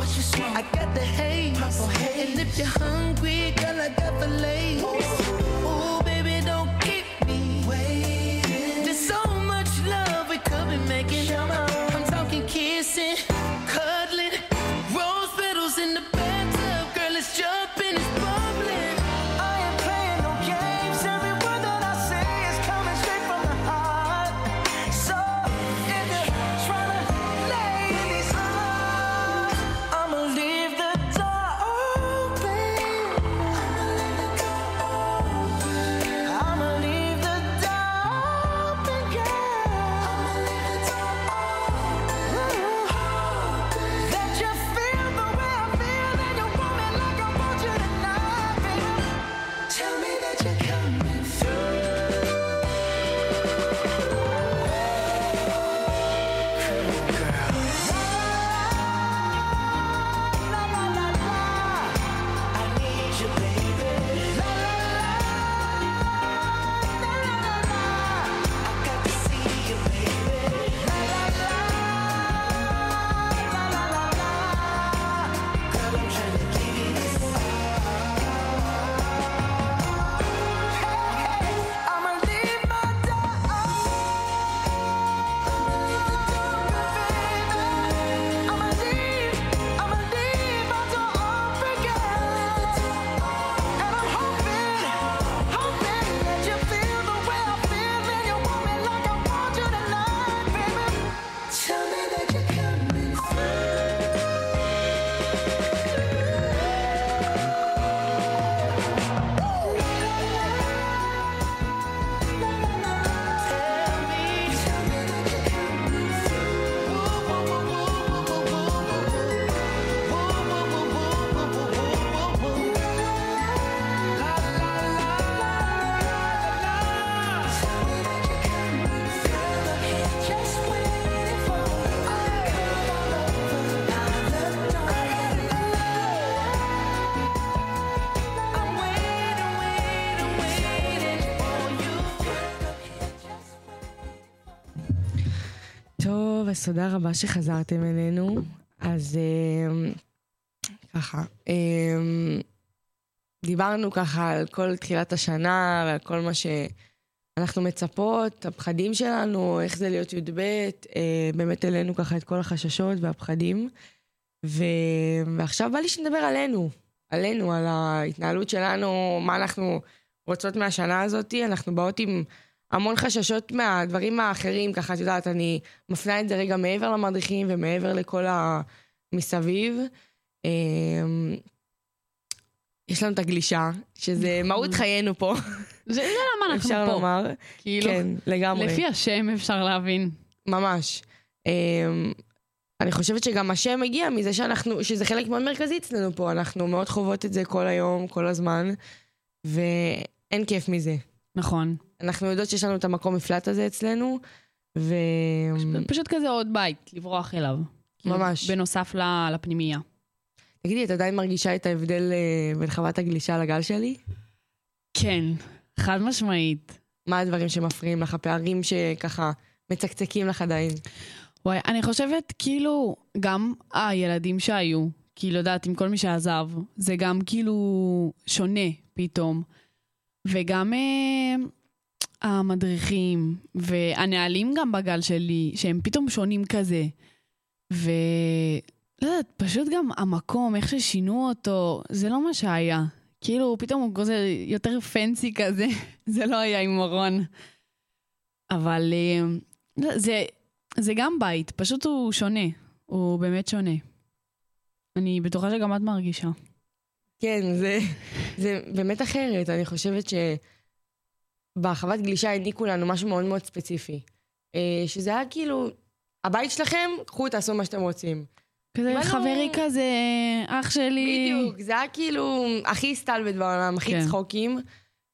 What you smoke? טוב, אז תודה רבה שחזרתם אלינו. אז אמ, ככה, אמ, דיברנו ככה על כל תחילת השנה ועל כל מה שאנחנו מצפות, הפחדים שלנו, איך זה להיות י"ב, אה, באמת העלינו ככה את כל החששות והפחדים. ו... ועכשיו בא לי שנדבר עלינו, עלינו, על ההתנהלות שלנו, מה אנחנו רוצות מהשנה הזאת. אנחנו באות עם המון חששות מהדברים האחרים, ככה, את יודעת, אני מפנה את זה רגע מעבר למדריכים ומעבר לכל המסביב. אמ, יש לנו את הגלישה, שזה מהות חיינו פה, זה למה אנחנו אפשר פה. לומר. כאילו, כן, לגמרי. לפי השם אפשר להבין. ממש. אמ, אני חושבת שגם השם מגיע מזה שאנחנו, שזה חלק מאוד מרכזי אצלנו פה, אנחנו מאוד חוות את זה כל היום, כל הזמן, ואין כיף מזה. נכון. אנחנו יודעות שיש לנו את המקום מפלט הזה אצלנו, ו... פשוט כזה עוד בית, לברוח אליו. כאילו, ממש. בנוסף לפנימייה. תגידי, את עדיין מרגישה את ההבדל אה, בין חוות הגלישה לגל שלי? כן, חד משמעית. מה הדברים שמפריעים לך, הפערים שככה מצקצקים לך עדיין? וואי, אני חושבת כאילו, גם הילדים שהיו, כאילו, יודעת, עם כל מי שעזב, זה גם כאילו שונה פתאום. וגם אה, המדריכים, והנהלים גם בגל שלי, שהם פתאום שונים כזה. ו... לא יודעת, פשוט גם המקום, איך ששינו אותו, זה לא מה שהיה. כאילו, פתאום הוא כזה יותר פנסי כזה, זה לא היה עם אורון. אבל אה, לא, זה, זה גם בית, פשוט הוא שונה. הוא באמת שונה. אני בטוחה שגם את מרגישה. כן, זה, זה באמת אחרת. אני חושבת שבחוות גלישה העניקו לנו משהו מאוד מאוד ספציפי. אה, שזה היה כאילו, הבית שלכם, קחו, תעשו מה שאתם רוצים. כזה אבל חברי כזה, אח שלי. בדיוק, זה היה כאילו הכי סטלבט בעולם, הכי כן. צחוקים.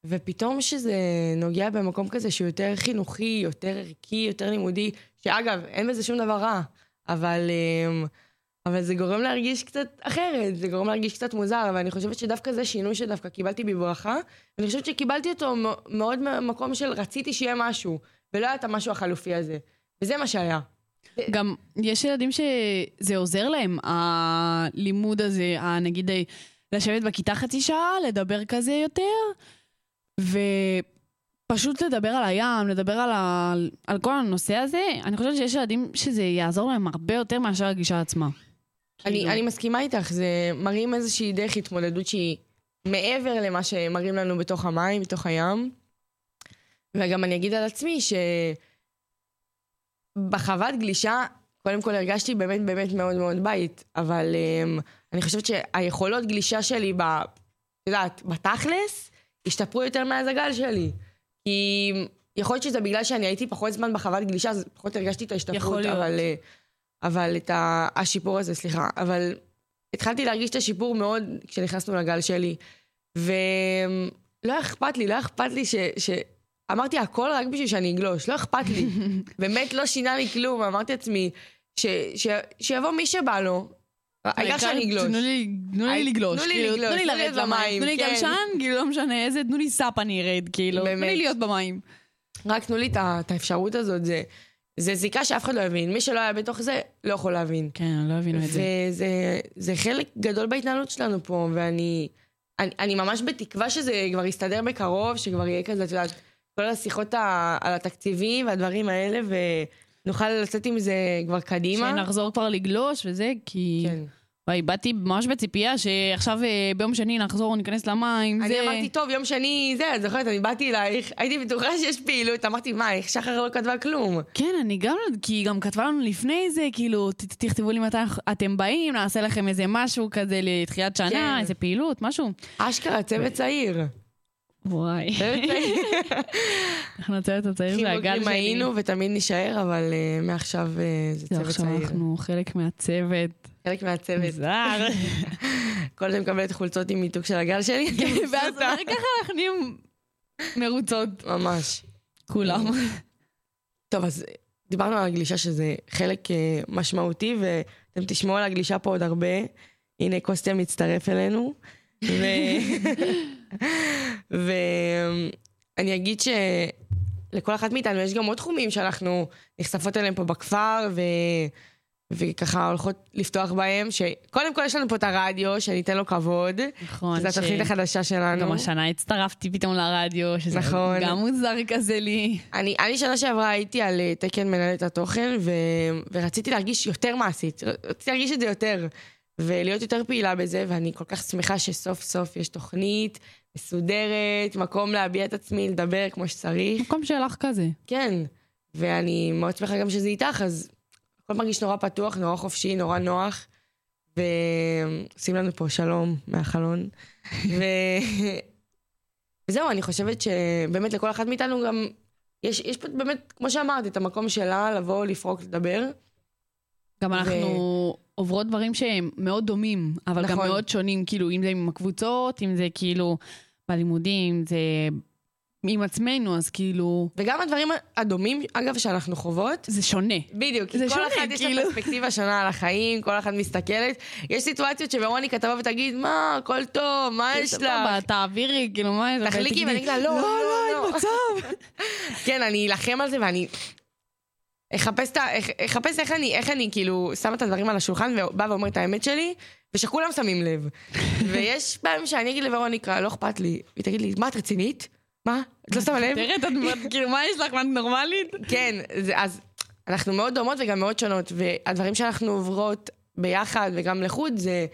ופתאום שזה נוגע במקום כזה שהוא יותר חינוכי, יותר ערכי, יותר לימודי, שאגב, אין בזה שום דבר רע, אבל, אמ, אבל זה גורם להרגיש קצת אחרת, זה גורם להרגיש קצת מוזר, ואני חושבת שדווקא זה שינוי שדווקא קיבלתי בברכה, ואני חושבת שקיבלתי אותו מאוד מהמקום של רציתי שיהיה משהו, ולא היה את המשהו החלופי הזה. וזה מה שהיה. גם יש ילדים שזה עוזר להם, הלימוד הזה, נגיד לשבת בכיתה חצי שעה, לדבר כזה יותר, ופשוט לדבר על הים, לדבר על, ה... על כל הנושא הזה. אני חושבת שיש ילדים שזה יעזור להם הרבה יותר מאשר הגישה עצמה. אני, כאילו. אני מסכימה איתך, זה מראים איזושהי דרך התמודדות שהיא מעבר למה שמראים לנו בתוך המים, בתוך הים. וגם אני אגיד על עצמי שבחוות גלישה, קודם כל הרגשתי באמת באמת מאוד מאוד בית, אבל um, אני חושבת שהיכולות גלישה שלי, ב, את יודעת, בתכלס, השתפרו יותר מאז הגל שלי. כי יכול להיות שזה בגלל שאני הייתי פחות זמן בחוות גלישה, אז פחות הרגשתי את ההשתפרות, יכול להיות. אבל... את ה- השיפור הזה, סליחה, אבל התחלתי להרגיש את השיפור מאוד כשנכנסנו לגל שלי, ולא היה אכפת לי, לא היה אכפת לי ש... ש... אמרתי הכל רק בשביל שאני אגלוש, לא אכפת לי. באמת לא שינה לי כלום, אמרתי לעצמי, ש... ש... שיבוא מי שבא לו, העיקר שאני אגלוש. תנו לי, תנו לי הי- לגלוש, תנו לי כאילו, לגלוש, תנו לי לרדת למים, תנו לי כן. גלשן, כאילו לא משנה איזה, תנו לי סאפ אני ארד, כאילו, תנו. לי להיות במים. רק תנו לי את האפשרות הזאת, זה, זה זיקה שאף אחד לא יבין. מי שלא היה בתוך זה, לא יכול להבין. כן, לא הבינו את זה. וזה זה חלק גדול בהתנהלות שלנו פה, ואני אני, אני ממש בתקווה שזה כבר יסתדר בקרוב, שכבר יהיה כזה, את יודעת, כל השיחות ה, על התקציבים והדברים האלה, ונוכל לצאת עם זה כבר קדימה. שנחזור כבר לגלוש וזה, כי... כן. וואי, באתי ממש בציפייה שעכשיו אה, ביום שני נחזור, ניכנס למים, אני. אמרתי, טוב, יום שני, זה, את זוכרת, אני באתי אלייך, הייתי בטוחה שיש פעילות, אמרתי, מה, איך שחר לא כתבה כלום? כן, אני גם, כי היא גם כתבה לנו לפני זה, כאילו, תכתבו לי מתי אתם באים, נעשה לכם איזה משהו כזה לתחילת שנה, כן. איזה פעילות, משהו. אשכרה, צוות צעיר. וואי. אנחנו הצוות הצעיר זה הגל שלי. היינו ותמיד נישאר, אבל אה, מעכשיו אה, זה זהו, צוות עכשיו צעיר. אנחנו חלק מהצוות. חלק מהצוות. זר. כל זה מקבלת חולצות עם מיתוג של הגל שלי. ואז אחר כך אנחנו נהיים מרוצות, ממש. כולם. טוב, אז דיברנו על הגלישה שזה חלק אה, משמעותי, ואתם תשמעו על הגלישה פה עוד הרבה. הנה, קוסטיה מצטרף אלינו. ואני אגיד לכל אחת מאיתנו יש גם עוד תחומים שאנחנו נחשפות אליהם פה בכפר, ו... וככה הולכות לפתוח בהם, שקודם כל יש לנו פה את הרדיו, שניתן לו כבוד. נכון. זו התוכנית החדשה שלנו. גם השנה הצטרפתי פתאום לרדיו, שזה נכון. גם מוזר כזה לי. אני, אני שנה שעברה הייתי על אה, תקן מנהלת התוכן, ו... ורציתי להרגיש יותר מעשית, רציתי להרגיש את זה יותר, ולהיות יותר פעילה בזה, ואני כל כך שמחה שסוף סוף יש תוכנית מסודרת, מקום להביע את עצמי, לדבר כמו שצריך. מקום שלך כזה. כן, ואני מאוד שמחה גם שזה איתך, אז הכל מרגיש נורא פתוח, נורא חופשי, נורא נוח, ועושים לנו פה שלום מהחלון. ו... וזהו, אני חושבת שבאמת לכל אחת מאיתנו גם, יש, יש פה באמת, כמו שאמרת, את המקום שלה לבוא, לפרוק, לדבר. גם אנחנו עוברות דברים שהם מאוד דומים, אבל גם נכון. מאוד שונים, כאילו, אם זה עם הקבוצות, אם זה כאילו בלימודים, אם זה עם עצמנו, אז כאילו, וגם הדברים הדומים, אגב, שאנחנו חוות, זה שונה. בדיוק, כי זה כל שונה, אחת יש כאילו. לה פרספקטיבה שונה על החיים, כל אחת מסתכלת. יש סיטואציות שורוניקה תבוא ותגיד, מה, הכל טוב, מה יש לך? סבבה, תעבירי, כאילו, מה לך? תחליקי, ואני אגיד לה, לא, לא, לא, לא, לא. אין מצב. כן, אני אלחם על זה ואני אחפש, איך אני, איך אני כאילו שמה את הדברים על השולחן ובאה ואומרת את האמת שלי, ושכולם שמים לב. ויש פעמים שאני אגיד לוורוניקה, לא אכפת לי, היא תגיד לי, מה, את רצינית? מה? את לא שמה לב? תראה, את כאילו, מה יש לך? מה, את נורמלית? כן, אז אנחנו מאוד דומות וגם מאוד שונות, והדברים שאנחנו עוברות ביחד וגם לחוד זה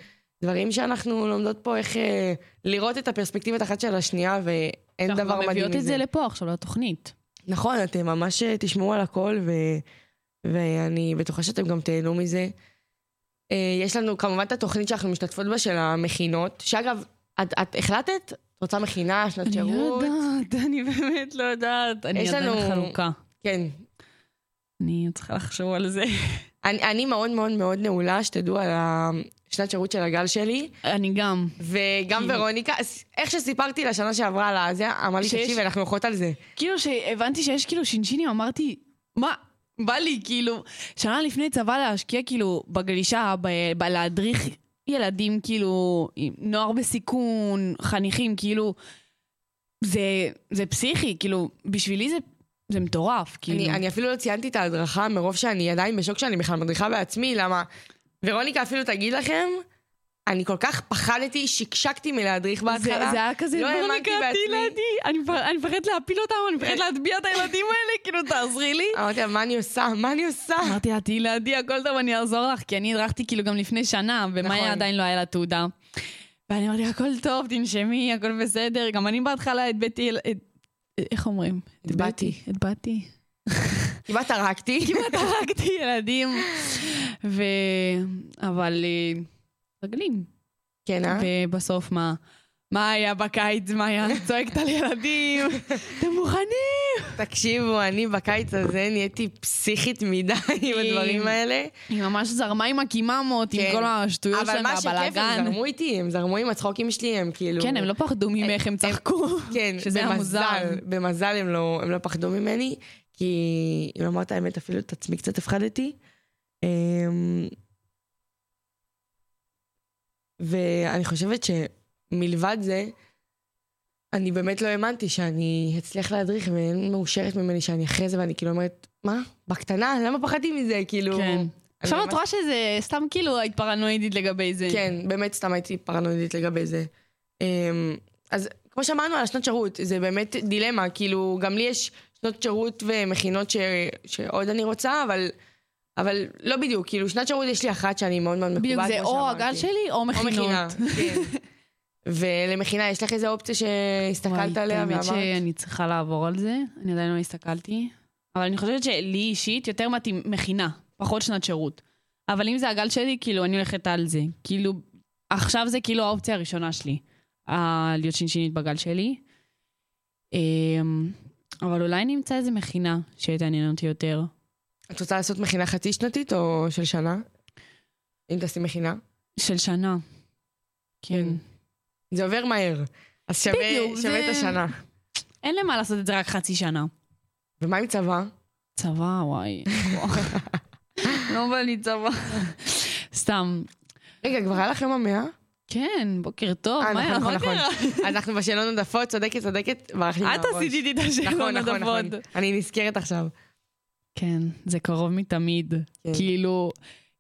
דברים שאנחנו לומדות פה איך אה, לראות את הפרספקטיבות אחת של השנייה, ואין אנחנו דבר מדהים מביאות את מזה. זה לפה עכשיו, לתוכנית. נכון, אתם ממש אה, תשמעו על הכל, ו... ואני בטוחה שאתם גם תהנו מזה. אה, יש לנו כמובן את התוכנית שאנחנו משתתפות בה של המכינות, שאגב, את, את החלטת? רוצה מכינה, שנת אני לא שירות? יודעת, אני באמת לא יודעת. אני עדיין לנו- חלוקה. כן. אני צריכה לחשוב על זה. אני, אני מאוד מאוד מאוד נעולה, שתדעו על השנת שירות של הגל שלי, אני גם. וגם כאילו- ורוניקה, איך שסיפרתי לה שנה שעברה על הזה, אמר לי, שיש- תקשיבי, אנחנו הולכות על זה. כאילו שהבנתי שיש כאילו שינשינים, אמרתי, מה? בא לי כאילו, שנה לפני צבא להשקיע כאילו בגלישה, ב- בלהדריך ילדים כאילו, נוער בסיכון, חניכים, כאילו, זה, זה פסיכי, כאילו, בשבילי זה, זה מטורף, כאילו. אני, אני אפילו לא ציינתי את ההדרכה מרוב שאני עדיין בשוק שאני בכלל מדריכה בעצמי, למה... ורוניקה אפילו תגיד לכם, אני כל כך פחדתי, שקשקתי מלהדריך בהתחלה. זה, זה היה כזה, לא האמנתי בעצמי. אני אני מפחדת להפיל אותם, אני מפחדת להטביע את הילדים האלה, כאילו, תעזרי לי. אמרתי לה, מה אני עושה? מה אני עושה? אמרתי לה, תהיי לידי, הכל טוב, אני אעזור לך, כי אני הדרכתי כאילו גם לפני שנה, נכון. ומאיה עדיין לא היה לה תעודה. ואני אמרתי, הכל טוב, תנשמי, הכל בסדר. גם אני בהתחלה את- איך אומרים? הדבעתי. הדבטתי. כמעט הרגתי. כמעט הרגתי ילדים. ו... אבל אה, רגלים. כן, אה? ובסוף מה? מה היה בקיץ? מה היה צועקת על ילדים? אתם מוכנים? תקשיבו, אני בקיץ הזה נהייתי פסיכית מדי עם הדברים האלה. היא ממש זרמה עם הקיממות, עם כן. כל השטויות אבל שלהם מה שכיף, הם והבלאגן. זרמו איתי, הם זרמו עם הצחוקים שלי, הם כאילו... כן, הם לא פחדו ממך, הם צחקו. כן. במזל, במזל הם לא, הם לא פחדו ממני, כי אם לומר את האמת, אפילו את עצמי קצת הפחדתי. ואני חושבת שמלבד זה, אני באמת לא האמנתי שאני אצליח להדריך, ואין מאושרת ממני שאני אחרי זה, ואני כאילו אומרת, מה? בקטנה? למה פחדתי מזה? כאילו... כן. עכשיו את ממש- רואה שזה סתם כאילו היית פרנואידית לגבי זה. כן, באמת סתם הייתי פרנואידית לגבי זה. אמ, אז כמו שאמרנו על השנות שירות, זה באמת דילמה, כאילו, גם לי יש שנות שירות ומכינות ש... שעוד אני רוצה, אבל, אבל לא בדיוק, כאילו, שנת שירות יש לי אחת שאני מאוד מאוד מקובעת, בדיוק, זה או שאמרתי. הגל שלי או או מכינות. מכינה, כן. ולמכינה, יש לך איזה אופציה שהסתכלת עליה האמת ואמרת? שאני צריכה לעבור על זה, אני עדיין לא הסתכלתי. אבל אני חושבת שלי אישית יותר מתאים מכינה, פחות שנת שירות. אבל אם זה הגל שלי, כאילו, אני הולכת על זה. כאילו, עכשיו זה כאילו האופציה הראשונה שלי, ה- להיות שינשינית בגל שלי. אמ, אבל אולי נמצא איזה מכינה שתעניין אותי יותר. את רוצה לעשות מכינה חצי שנתית או של שנה? אם תעשי מכינה. של שנה. כן. זה עובר מהר, אז שווה, בדיוק, שווה זה- את השנה. אין למה לעשות את זה רק חצי שנה. ומה עם צבא? צבא, וואי. לא בא לי צבא. סתם. רגע, כבר היה לכם המאה? כן, בוקר טוב, אה, מה נכון, מה נכון? נכון. אנחנו בשאלון עודפות, צודקת, צודקת, ברח לי את מהראש. עשית איתי את השאלון נכון, נכון, נכון. הדפות. אני נזכרת עכשיו. כן, זה קרוב מתמיד. כן. כאילו,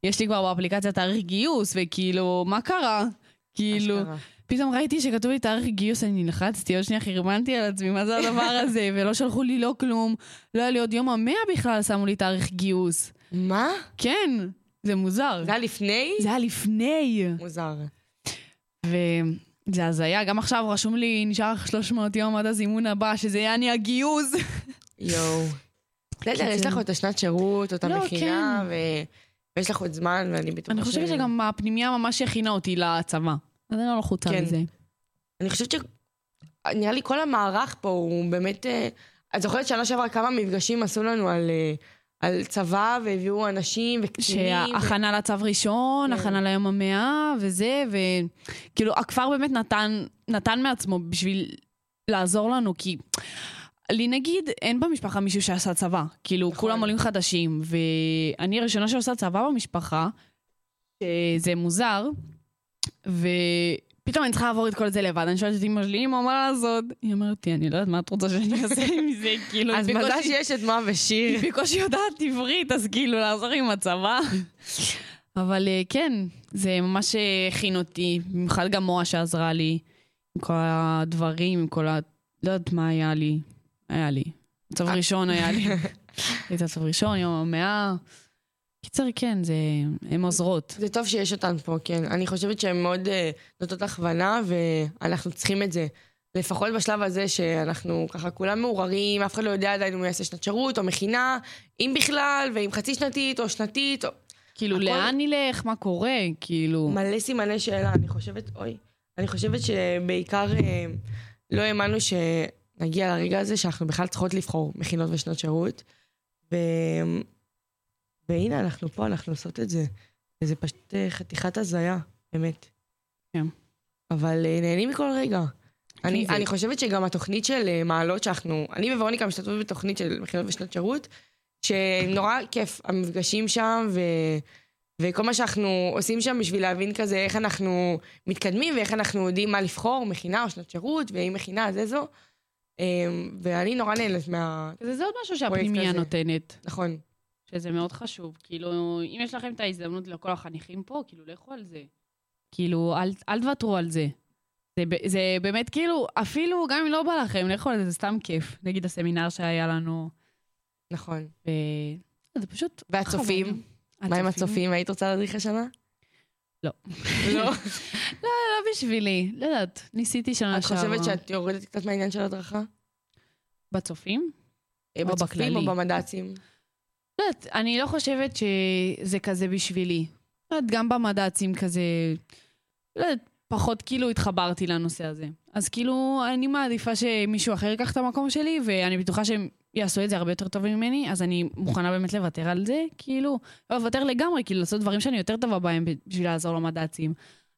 יש לי כבר באפליקציה תאריך גיוס, וכאילו, מה קרה? כאילו, אשכרה. פתאום ראיתי שכתוב לי תאריך גיוס, אני נלחצתי, עוד שנייה חרמנתי על עצמי, מה זה הדבר הזה? ולא שלחו לי לא כלום. לא היה לי עוד יום המאה בכלל, שמו לי תאריך גיוס. מה? כן, זה מוזר. זה היה לפני? זה היה לפני. מוזר. וזה הזיה, גם עכשיו רשום לי, נשאר 300 יום עד הזימון הבא, שזה יעני הגיוס. יואו. בסדר, קיצר. יש לך את השנת שירות, או את לא, המכינה, ו- ויש לך עוד זמן, ואני בטוחה אני חושבת שגם הפנימייה ממש הכינה אותי לצבא. אז אני לא לחוצה כן. מזה. אני חושבת ש... נראה לי כל המערך פה הוא באמת... אה, את זוכרת שנה שעברה כמה מפגשים עשו לנו על, אה, על צבא, והביאו אנשים וקצינים. ו- שהכנה לצו ראשון, כן. הכנה ליום המאה, וזה, וכאילו, הכפר באמת נתן, נתן מעצמו בשביל לעזור לנו, כי לי נגיד, אין במשפחה מישהו שעשה צבא. כאילו, נכון. כולם עולים חדשים, ואני הראשונה שעושה צבא במשפחה, שזה מוזר, ופתאום אני צריכה לעבור את כל זה לבד. אני שואלת את אמא שלי, אמא, מה לעשות? היא אומרת לי, אני לא יודעת מה את רוצה שאני אעשה עם זה, כאילו, אז מזל שיש את מה ושיר. היא בקושי יודעת עברית, אז כאילו לעזור עם הצבא. אבל אה, כן, זה ממש אה, הכין אותי, במיוחד גם מורה שעזרה לי, עם כל הדברים, עם כל ה... לא יודעת מה היה לי. היה לי. צו ראשון היה לי. הייתה צו ראשון, יום המאה. קיצר, כן, זה... הן עוזרות. זה טוב שיש אותן פה, כן. אני חושבת שהן מאוד אה, נותנות הכוונה, ואנחנו צריכים את זה. לפחות בשלב הזה שאנחנו ככה כולם מעורערים, אף אחד לא יודע עדיין אם הוא יעשה שנת שירות או מכינה, אם בכלל, ואם חצי שנתית או שנתית, או... כאילו, הכל- לאן נלך? מה קורה? כאילו... מלא סימני שאלה. אני חושבת, אוי, אני חושבת שבעיקר אה, לא האמנו שנגיע לרגע הזה שאנחנו בכלל צריכות לבחור מכינות ושנות שירות. ו... והנה, אנחנו פה, אנחנו עושות את זה. וזה פשוט אה, חתיכת הזיה, באמת. כן. אבל אה, נהנים מכל רגע. אני, זה- אני חושבת שגם התוכנית של אה, מעלות שאנחנו, אני וורוניקה משתתפות בתוכנית של מכינות ושנות שירות, שנורא כיף המפגשים שם, ו... וכל מה שאנחנו עושים שם בשביל להבין כזה איך אנחנו מתקדמים ואיך אנחנו יודעים מה לבחור, מכינה או שנת שירות, ואם מכינה אז איזו. אמ, ואני נורא נהנית מה... זה עוד משהו שהפנימייה. נותנת. נכון. שזה מאוד חשוב. כאילו, אם יש לכם את ההזדמנות לכל החניכים פה, כאילו, לכו על זה. כאילו, אל, אל תוותרו על זה. זה, זה באמת כאילו, אפילו גם אם לא בא לכם, לכו על זה, זה סתם כיף. נגיד הסמינר שהיה לנו. נכון. ו... זה פשוט... והצופים? מה עם הצופים? היית רוצה להדריך השנה? לא. לא? לא בשבילי, לא יודעת. ניסיתי שנה את שעברה. חושבת שאת יורדת קצת מהעניין של הדרכה? בצופים? אה, או בצופים או? במד"צים? לא יודעת, אני לא חושבת שזה כזה בשבילי. לא יודעת, גם במד"צים כזה, לא יודעת, פחות כאילו התחברתי לנושא הזה. אז כאילו, אני מעדיפה שמישהו אחר ייקח את המקום שלי, ואני בטוחה שהם יעשו את זה הרבה יותר טוב ממני, אז אני מוכנה באמת לוותר על זה, כאילו, לא לוותר לגמרי, כאילו לעשות דברים שאני יותר טובה בהם בשביל לעזור למד"צים.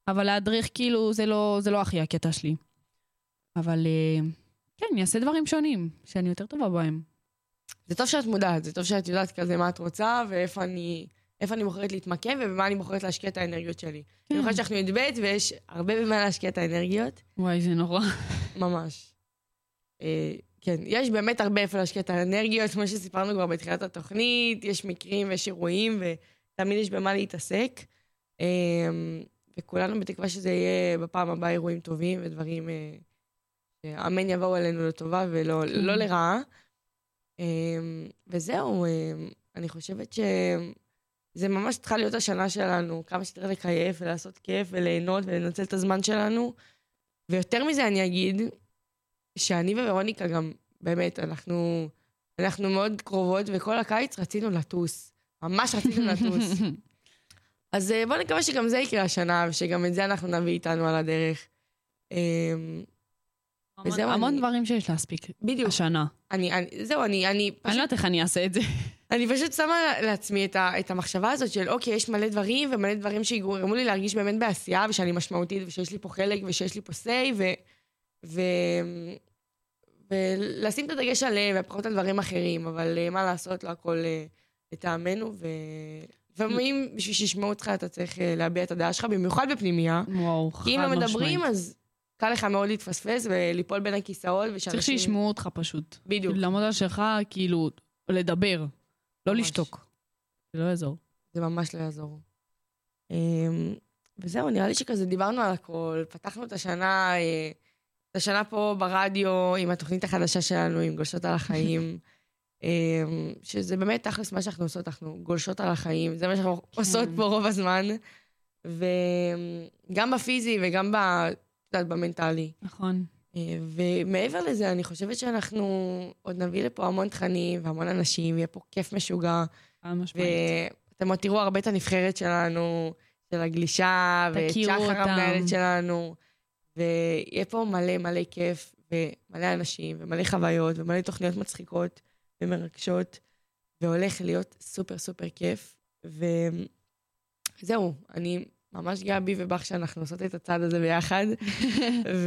אבל להדריך, כאילו, זה לא, זה לא הכי הקטע שלי. אבל אה, כן, אני אעשה דברים שונים, שאני יותר טובה בהם. זה טוב שאת מודעת, זה טוב שאת יודעת כזה מה את רוצה, ואיפה אני, איפה אני בוחרת להתמקם, ובמה אני בוחרת להשקיע את האנרגיות שלי. כן. במיוחד שאנחנו י"ב, ויש הרבה במה להשקיע את האנרגיות, וואי, זה נורא. ממש. כן, יש באמת הרבה איפה להשקיע את האנרגיות, כמו שסיפרנו כבר בתחילת התוכנית, יש מקרים ויש אירועים, ותמיד יש במה להתעסק. אה, וכולנו בתקווה שזה יהיה בפעם הבאה אירועים טובים ודברים אה, שאמן יבואו אלינו לטובה ולא לא לרעה. אה, וזהו, אה, אני חושבת שזה ממש צריכה להיות השנה שלנו, כמה שיותר לקייף ולעשות כיף וליהנות ולנצל את הזמן שלנו. ויותר מזה אני אגיד, שאני וורוניקה גם, באמת, אנחנו, אנחנו מאוד קרובות, וכל הקיץ רצינו לטוס. ממש רצינו לטוס. אז אה, בואו נקווה שגם זה יקרה השנה, ושגם את זה אנחנו נביא איתנו על הדרך. אה, המון, המון אני- דברים שיש להספיק בדיוק. השנה. אני, אני, זהו, אני, אני אני פשוט, לא יודעת איך אני אעשה את זה. אני פשוט שמה לעצמי את, ה, את המחשבה הזאת של, אוקיי, יש מלא דברים, ומלא דברים שיגרמו לי להרגיש באמת בעשייה, ושאני משמעותית, ושיש לי פה חלק, ושיש לי פה say, ו... ו... ולשים את הדגש עליהם, ופחות על דברים אחרים, אבל אה, מה לעשות, לא הכל אה, לטעמנו, לפעמים בשביל שישמעו אותך אתה צריך אה, להביע את הדעה שלך, במיוחד בפנימייה. וואו, חד כי אם משמעית. לא מדברים, אז קל לך מאוד להתפספס וליפול בין הכיסאות, ושאנשים... צריך שישמעו אותך פשוט. בדיוק. לעמוד שלך, כאילו, לדבר. לא ממש. לשתוק. זה לא יעזור. זה ממש לא יעזור. אמ, וזהו, נראה לי שכזה דיברנו על הכל, פתחנו את השנה, השנה פה ברדיו עם התוכנית החדשה שלנו, עם גולשות על החיים, אמ, שזה באמת תכלס מה שאנחנו עושות, אנחנו גולשות על החיים, זה מה שאנחנו עושות פה רוב הזמן, וגם בפיזי וגם ב... את במנטלי. נכון. אה, ומעבר לזה, אני חושבת שאנחנו עוד נביא לפה המון תכנים והמון אנשים, יהיה פה כיף משוגע. חד משמעית. ואתם עוד תראו הרבה את הנבחרת שלנו, של הגלישה, ואת שחר. המנהלת שלנו, ויהיה פה מלא מלא כיף, ומלא אנשים, ומלא חוויות, ומלא תוכניות מצחיקות ומרגשות, והולך להיות סופר סופר כיף. וזהו, אני ממש גאה בי ובך שאנחנו עושות את הצעד הזה ביחד,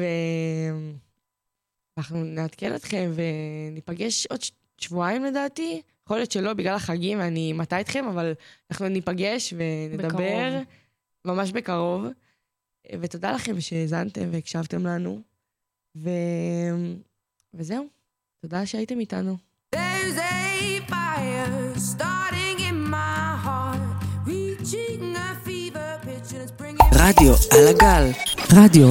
ואנחנו נעדכן אתכם וניפגש עוד שבועיים לדעתי. יכול להיות שלא, בגלל החגים, אני מטה אתכם, אבל אנחנו ניפגש ונדבר בקרוב. ממש בקרוב. ותודה לכם שהאזנתם והקשבתם לנו. ו... וזהו, תודה שהייתם איתנו. There's a fire starting in my heart, reaching a fever pitch and it's bringing. רדיו על הגל, רדיו